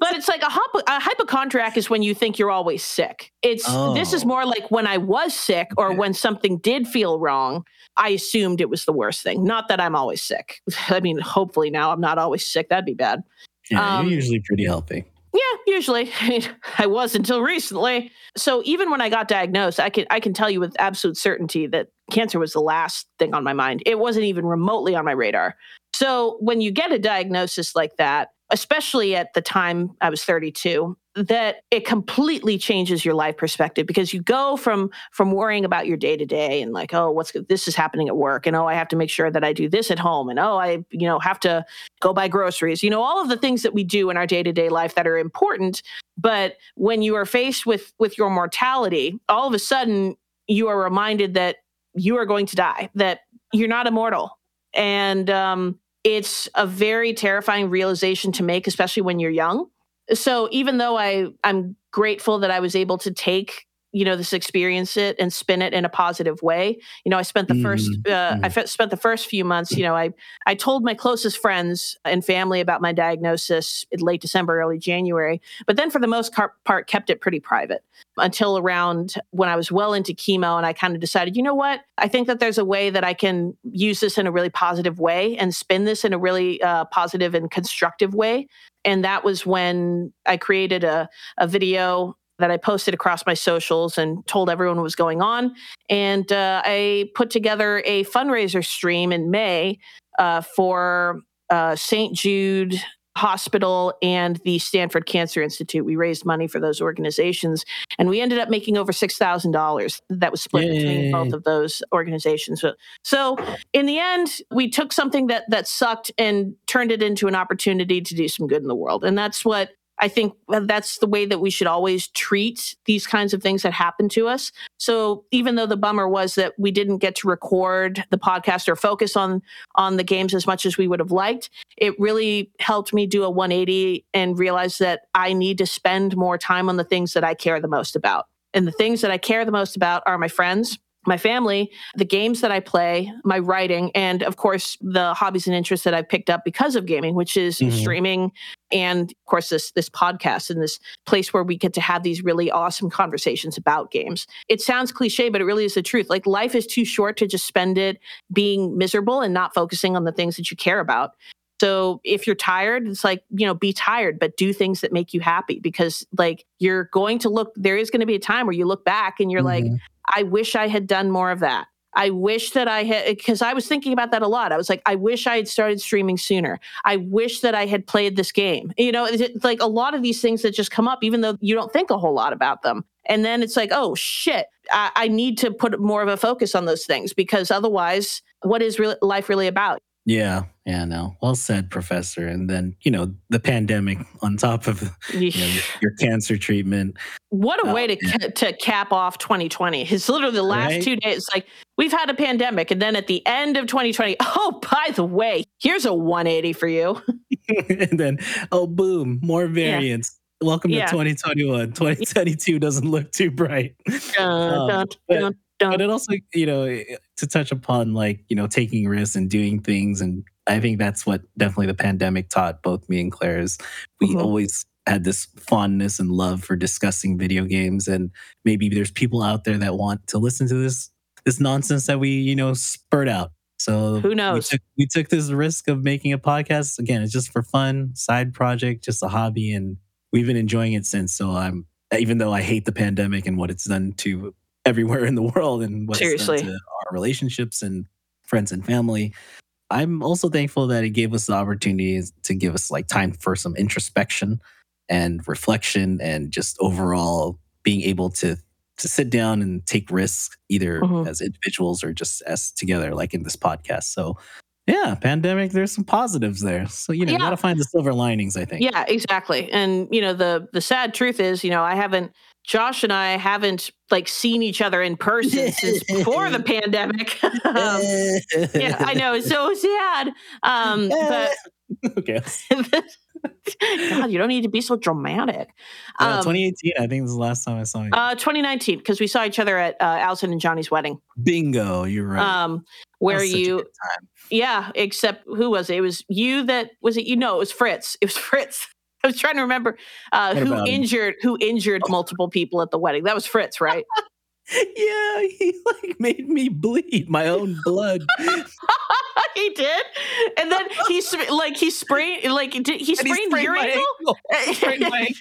but it's like a, a, hypochondriac is when you think you're always sick. It's oh. this is oh. more like when I was sick or okay. when something did feel wrong. I assumed it was the worst thing. Not that I'm always sick. I mean, hopefully now I'm not always sick. That'd be bad. Yeah, um, you're usually pretty healthy. Yeah, usually. I was until recently. So even when I got diagnosed, I can I can tell you with absolute certainty that cancer was the last thing on my mind. It wasn't even remotely on my radar. So when you get a diagnosis like that, especially at the time I was 32, that it completely changes your life perspective because you go from from worrying about your day to day and like oh what's this is happening at work and oh I have to make sure that I do this at home and oh I you know have to go buy groceries. You know all of the things that we do in our day to day life that are important but when you are faced with with your mortality all of a sudden you are reminded that you are going to die that you're not immortal. And um it's a very terrifying realization to make especially when you're young. So even though I I'm grateful that I was able to take you know this experience it and spin it in a positive way you know i spent the 1st mm-hmm. uh, i mm-hmm. f- spent the first few months you know i i told my closest friends and family about my diagnosis in late december early january but then for the most part kept it pretty private until around when i was well into chemo and i kind of decided you know what i think that there's a way that i can use this in a really positive way and spin this in a really uh, positive and constructive way and that was when I created a, a video that I posted across my socials and told everyone what was going on. And uh, I put together a fundraiser stream in May uh, for uh, St. Jude Hospital and the Stanford Cancer Institute. We raised money for those organizations, and we ended up making over six thousand dollars. That was split Yay. between both of those organizations. So, in the end, we took something that that sucked and turned it into an opportunity to do some good in the world, and that's what I think uh, that's the way that we should always treat these kinds of things that happen to us. So even though the bummer was that we didn't get to record the podcast or focus on on the games as much as we would have liked, it really helped me do a 180 and realize that I need to spend more time on the things that I care the most about. And the things that I care the most about are my friends, my family, the games that I play, my writing, and of course the hobbies and interests that I've picked up because of gaming, which is mm-hmm. streaming and of course this this podcast and this place where we get to have these really awesome conversations about games. It sounds cliche, but it really is the truth. Like life is too short to just spend it being miserable and not focusing on the things that you care about. So if you're tired, it's like, you know, be tired, but do things that make you happy because like you're going to look, there is going to be a time where you look back and you're mm-hmm. like, I wish I had done more of that. I wish that I had, because I was thinking about that a lot. I was like, I wish I had started streaming sooner. I wish that I had played this game. You know, it's like a lot of these things that just come up, even though you don't think a whole lot about them. And then it's like, oh shit, I, I need to put more of a focus on those things because otherwise, what is life really about? Yeah, yeah, no. Well said, Professor. And then, you know, the pandemic on top of you know, your cancer treatment. What a oh, way to, ca- to cap off 2020. It's literally the last right? two days. Like, we've had a pandemic. And then at the end of 2020, oh, by the way, here's a 180 for you. and then, oh, boom, more variants. Yeah. Welcome yeah. to 2021. 2022 doesn't look too bright. Dun, um, dun, dun, but it also, you know, eh, to touch upon like, you know, taking risks and doing things. And I think that's what definitely the pandemic taught both me and Claire is we mm-hmm. always had this fondness and love for discussing video games. And maybe there's people out there that want to listen to this this nonsense that we, you know, spurt out. So who knows? We took, we took this risk of making a podcast. Again, it's just for fun, side project, just a hobby, and we've been enjoying it since. So I'm even though I hate the pandemic and what it's done to everywhere in the world and what Seriously. our relationships and friends and family. I'm also thankful that it gave us the opportunity to give us like time for some introspection and reflection and just overall being able to to sit down and take risks either mm-hmm. as individuals or just as together like in this podcast. So yeah, pandemic there's some positives there. So you know, yeah. you got to find the silver linings, I think. Yeah, exactly. And you know, the the sad truth is, you know, I haven't Josh and I haven't like seen each other in person since before the pandemic. um, yeah, I know it's so sad. Um, but okay. God, you don't need to be so dramatic. Um, 2018, I think was the last time I saw you. Uh, 2019, because we saw each other at uh, Allison and Johnny's wedding. Bingo, you're right. Um, where you, yeah, except who was it? It was you that was it? You know, it was Fritz. It was Fritz I was trying to remember uh, who injured who injured multiple people at the wedding. That was Fritz, right? yeah, he like made me bleed my own blood. he did, and then he like he sprained like did, he sprained, he sprained your ankle. ankle. sprained ankle.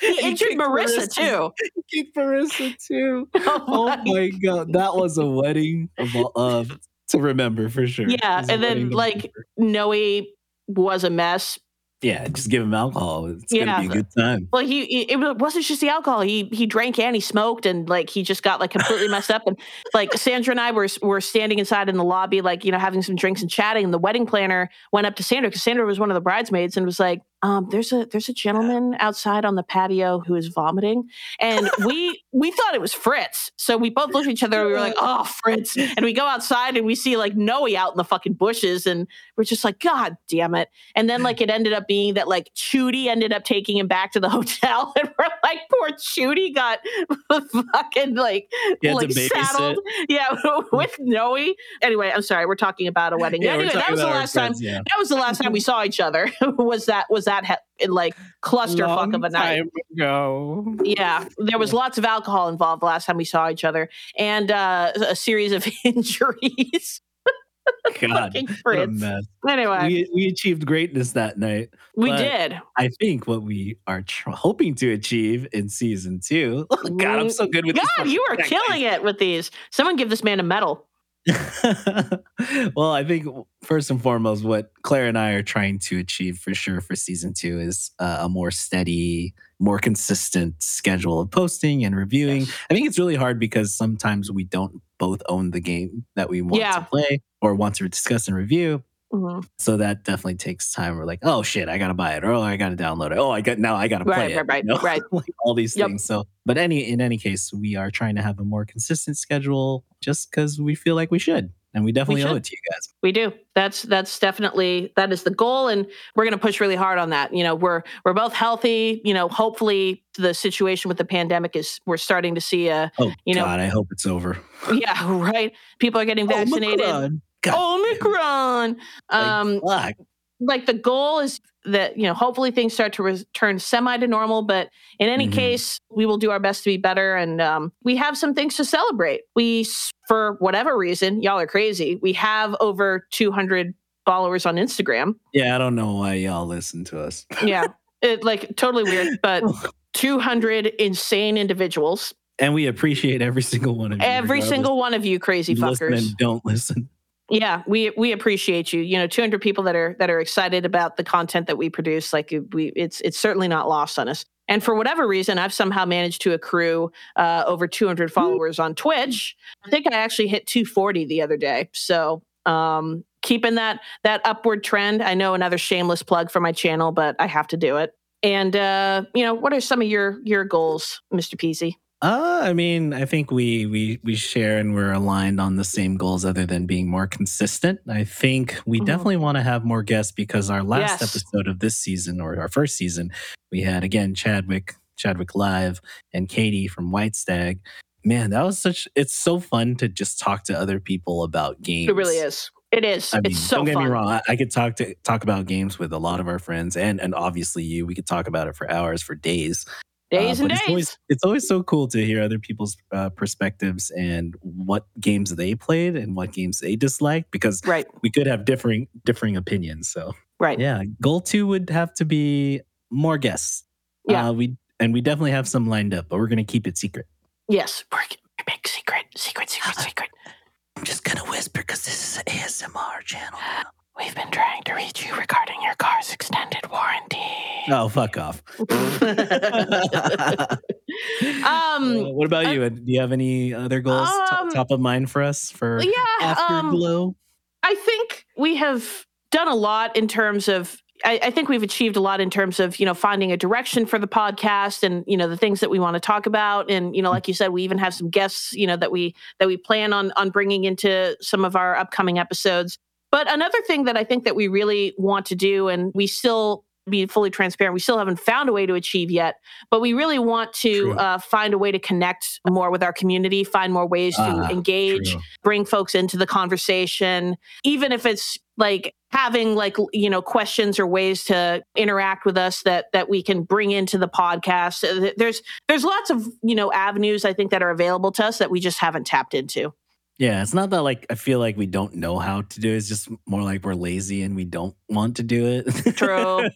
he injured Marissa, Marissa, too. He kicked Marissa too. Oh, oh my god, that was a wedding of, of to remember for sure. Yeah, and then like Noe was a mess yeah, just give him alcohol. It's yeah. gonna be a good time. Well, he it wasn't just the alcohol. He he drank and he smoked and like he just got like completely messed up. And like Sandra and I were were standing inside in the lobby, like you know having some drinks and chatting. And the wedding planner went up to Sandra because Sandra was one of the bridesmaids and was like, um, there's a there's a gentleman outside on the patio who is vomiting, and we we thought it was Fritz. So we both looked at each other. and We were like, "Oh, Fritz!" And we go outside and we see like Noe out in the fucking bushes, and we're just like, "God damn it!" And then like it ended up being that like Chudy ended up taking him back to the hotel, and we're like, "Poor Chudy got fucking like like saddled, yeah, with Noe." Anyway, I'm sorry, we're talking about a wedding. Yeah, anyway, that was the last friends, time. Yeah. That was the last time we saw each other. was that was that he- like clusterfuck of a night. Ago. Yeah, there was lots of alcohol involved the last time we saw each other, and uh, a series of injuries. God, what a mess. Anyway, we, we achieved greatness that night. We did. I think what we are tr- hoping to achieve in season two. Oh, God, I'm so good with. These. God, you are killing it with these. Someone give this man a medal. well, I think first and foremost, what Claire and I are trying to achieve for sure for season two is uh, a more steady, more consistent schedule of posting and reviewing. I think it's really hard because sometimes we don't both own the game that we want yeah. to play or want to discuss and review. Mm-hmm. So that definitely takes time. We're like, oh shit, I gotta buy it, or oh, I gotta download it. Oh, I got now, I gotta play right, it. Right, right, you know? right. like all these yep. things. So, but any in any case, we are trying to have a more consistent schedule, just because we feel like we should, and we definitely we owe it to you guys. We do. That's that's definitely that is the goal, and we're gonna push really hard on that. You know, we're we're both healthy. You know, hopefully the situation with the pandemic is we're starting to see a. Oh you know, God, I hope it's over. yeah, right. People are getting vaccinated. Oh, God Omicron. Um, like, like the goal is that you know hopefully things start to return semi to normal but in any mm-hmm. case we will do our best to be better and um, we have some things to celebrate. We for whatever reason y'all are crazy we have over 200 followers on instagram. Yeah i don't know why y'all listen to us. Yeah it like totally weird but 200 insane individuals. And we appreciate every single one of you every single one of you crazy you fuckers. don't listen yeah, we we appreciate you. You know, 200 people that are that are excited about the content that we produce. Like we, it's it's certainly not lost on us. And for whatever reason, I've somehow managed to accrue uh, over 200 followers on Twitch. I think I actually hit 240 the other day. So Um, keeping that that upward trend. I know another shameless plug for my channel, but I have to do it. And uh, you know, what are some of your your goals, Mr. Peasy? Uh, I mean, I think we we we share and we're aligned on the same goals, other than being more consistent. I think we Mhm. definitely want to have more guests because our last Yes. episode of this season or our first season, we had again Chadwick, Chadwick Live, and Katie from White Stag. Man, that was such. It's so fun to just talk to other people about games. It really is. It is. I mean, it's so fun. don't get fun. me wrong. I, I could talk to talk about games with a lot of our friends, and and obviously you. We could talk about it for hours, for days. Uh, Days and days. It's always, it's always so cool to hear other people's uh, perspectives and what games they played and what games they disliked because right. we could have differing differing opinions. So Right. yeah, goal two would have to be more guests. Yeah. uh, we and we definitely have some lined up, but we're gonna keep it secret. Yes. We're big secret. Secret. Secret. Secret. I'm just gonna whisper because this is an ASMR channel. We've been trying to reach you regarding your car's extended warranty. Oh, fuck off. Uh, um. what about you? Do you have any other goals to- Um, top of mind for us for Yeah. Um, Afterglow? I think we have done a lot in terms of. I, I think we've achieved a lot in terms of you know finding a direction for the podcast and you know the things that we want to talk about and you know like you said we even have some guests you know that we that we plan on on bringing into some of our upcoming episodes. But another thing that I think that we really want to do and we still be fully transparent we still haven't found a way to achieve yet but we really want to uh, find a way to connect more with our community find more ways to Ah, engage True. bring folks into the conversation even if it's like having like you know questions or ways to interact with us that that we can bring into the podcast. There's there's lots of you know avenues i think that are available to us that we just haven't tapped into Yeah, it's not that like I feel like we don't know how to do it. It's just more like we're lazy and we don't want to do it. True.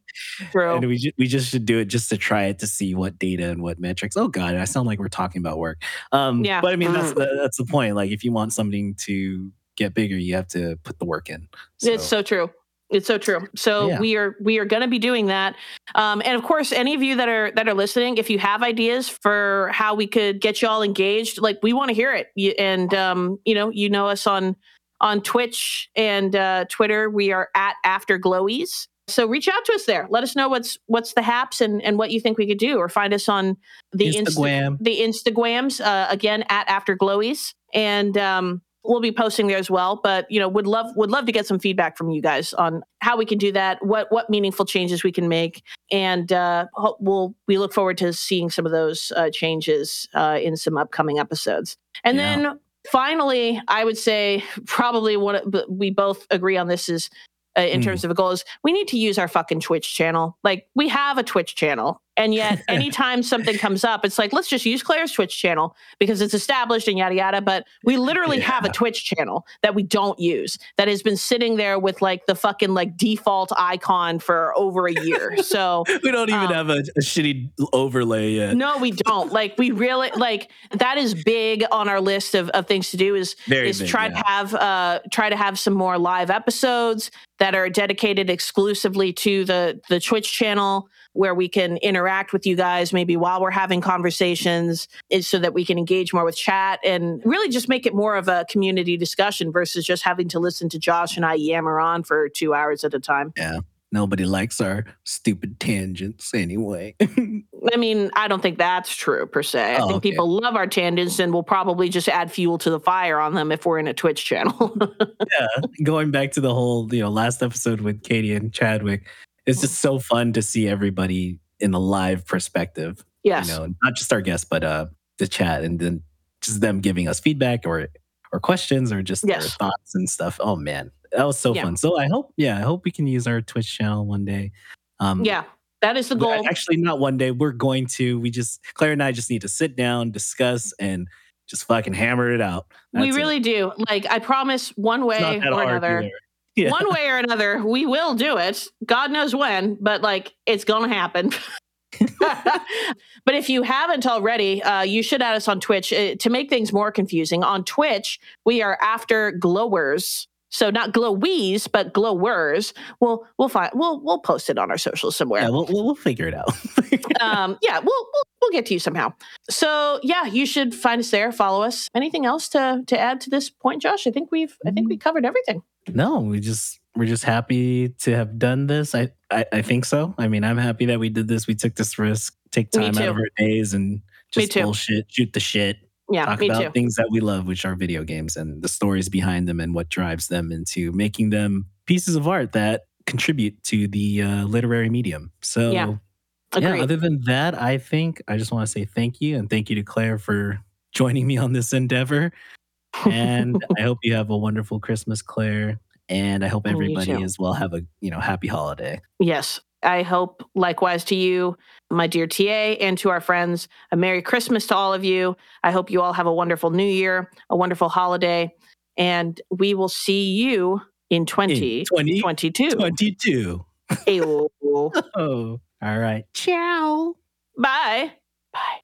true and we just, we just should do it just to try it to see what data and what metrics. Oh god, I sound like we're talking about work. Um, Yeah. but I mean that's the, that's the point. Like if you want something to get bigger, you have to put the work in. It's so true. It's so true. So Yeah. we are we are going to be doing that, um, and of course, any of you that are that are listening, if you have ideas for how we could get you all engaged, like we want to hear it. You, and um, you know, you know us on on Twitch and uh, Twitter. We are at After Glowies. So reach out to us there. Let us know what's what's the haps and and what you think we could do, or find us on the Insta- Instagram. the Instagrams uh, again at After Glowies, and um, we'll be posting there as well. But you know, would love would love to get some feedback from you guys on how we can do that, what what meaningful changes we can make, and uh, we'll we look forward to seeing some of those uh, changes uh, in some upcoming episodes. And Yeah. then finally, I would say probably one of- we both agree on this is. Uh, in Hmm. terms of a goal is we need to use our fucking twitch channel like we have a twitch channel and yet anytime something comes up it's like let's just use claire's twitch channel because it's established and yada yada. But we literally have a twitch channel that we don't use that has been sitting there with like the fucking like default icon for over a year. So we don't even um, have a, a shitty overlay yet. no we don't. Like we really like that is big on our list of, of things to do is Very is big, try yeah. to have uh try to have some more live episodes that are dedicated exclusively to the the Twitch channel where we can interact with you guys maybe while we're having conversations is so that we can engage more with chat and really just make it more of a community discussion versus just having to listen to Josh and I yammer on for 2 hours at a time. Yeah. Nobody likes our stupid tangents anyway. I mean, I don't think that's true per se. I Oh, think okay. people love our tangents and we'll probably just add fuel to the fire on them if we're in a Twitch channel. yeah, going back to the whole you know last episode with Katie and Chadwick, it's just so fun to see everybody in a live perspective. yes. You know, not just our guests, but uh the chat, and then just them giving us feedback or or questions or just their thoughts and stuff. Oh man, that was so Yeah. fun. So I hope, yeah, I hope we can use our Twitch channel one day. Um, yeah. That is the goal. Actually, not one day. We're going to. We just Claire and I just need to sit down, discuss, and just fucking hammer it out. we That's it. really do. Like I promise one way or another. either. Yeah. One way or another, we will do it. God knows when, but like it's gonna happen. but if you haven't already, uh, you should add us on Twitch uh, to make things more confusing. On Twitch, we are after glowers. So not glowies, but glowers. We'll we'll find we'll we'll post it on our socials somewhere. Yeah, we'll, we'll, we'll figure it out. um, yeah, we'll, we'll we'll get to you somehow. So yeah, you should find us there, follow us. Anything else to to add to this point, Josh? I think we've I think we covered everything. No, we just we're just happy to have done this. I, I I think so. I mean, I'm happy that we did this. We took this risk, take time out of our days and just bullshit, shoot the shit, Yeah, talk about too. things that we love, which are video games and the stories behind them and what drives them into making them pieces of art that contribute to the uh, literary medium. So Yeah. yeah, other than that, I think I just want to say thank you and thank you to Claire for joining me on this endeavor. And I hope you have a wonderful Christmas, Claire. And I hope everybody as well have a you know happy holiday. Yes. I hope likewise to you, my dear TA, and to our friends. A Merry Christmas to all of you. I hope you all have a wonderful new year, a wonderful holiday, and we will see you in In 2022. 2022. Ew. Oh, all right. Ciao. Bye. Bye.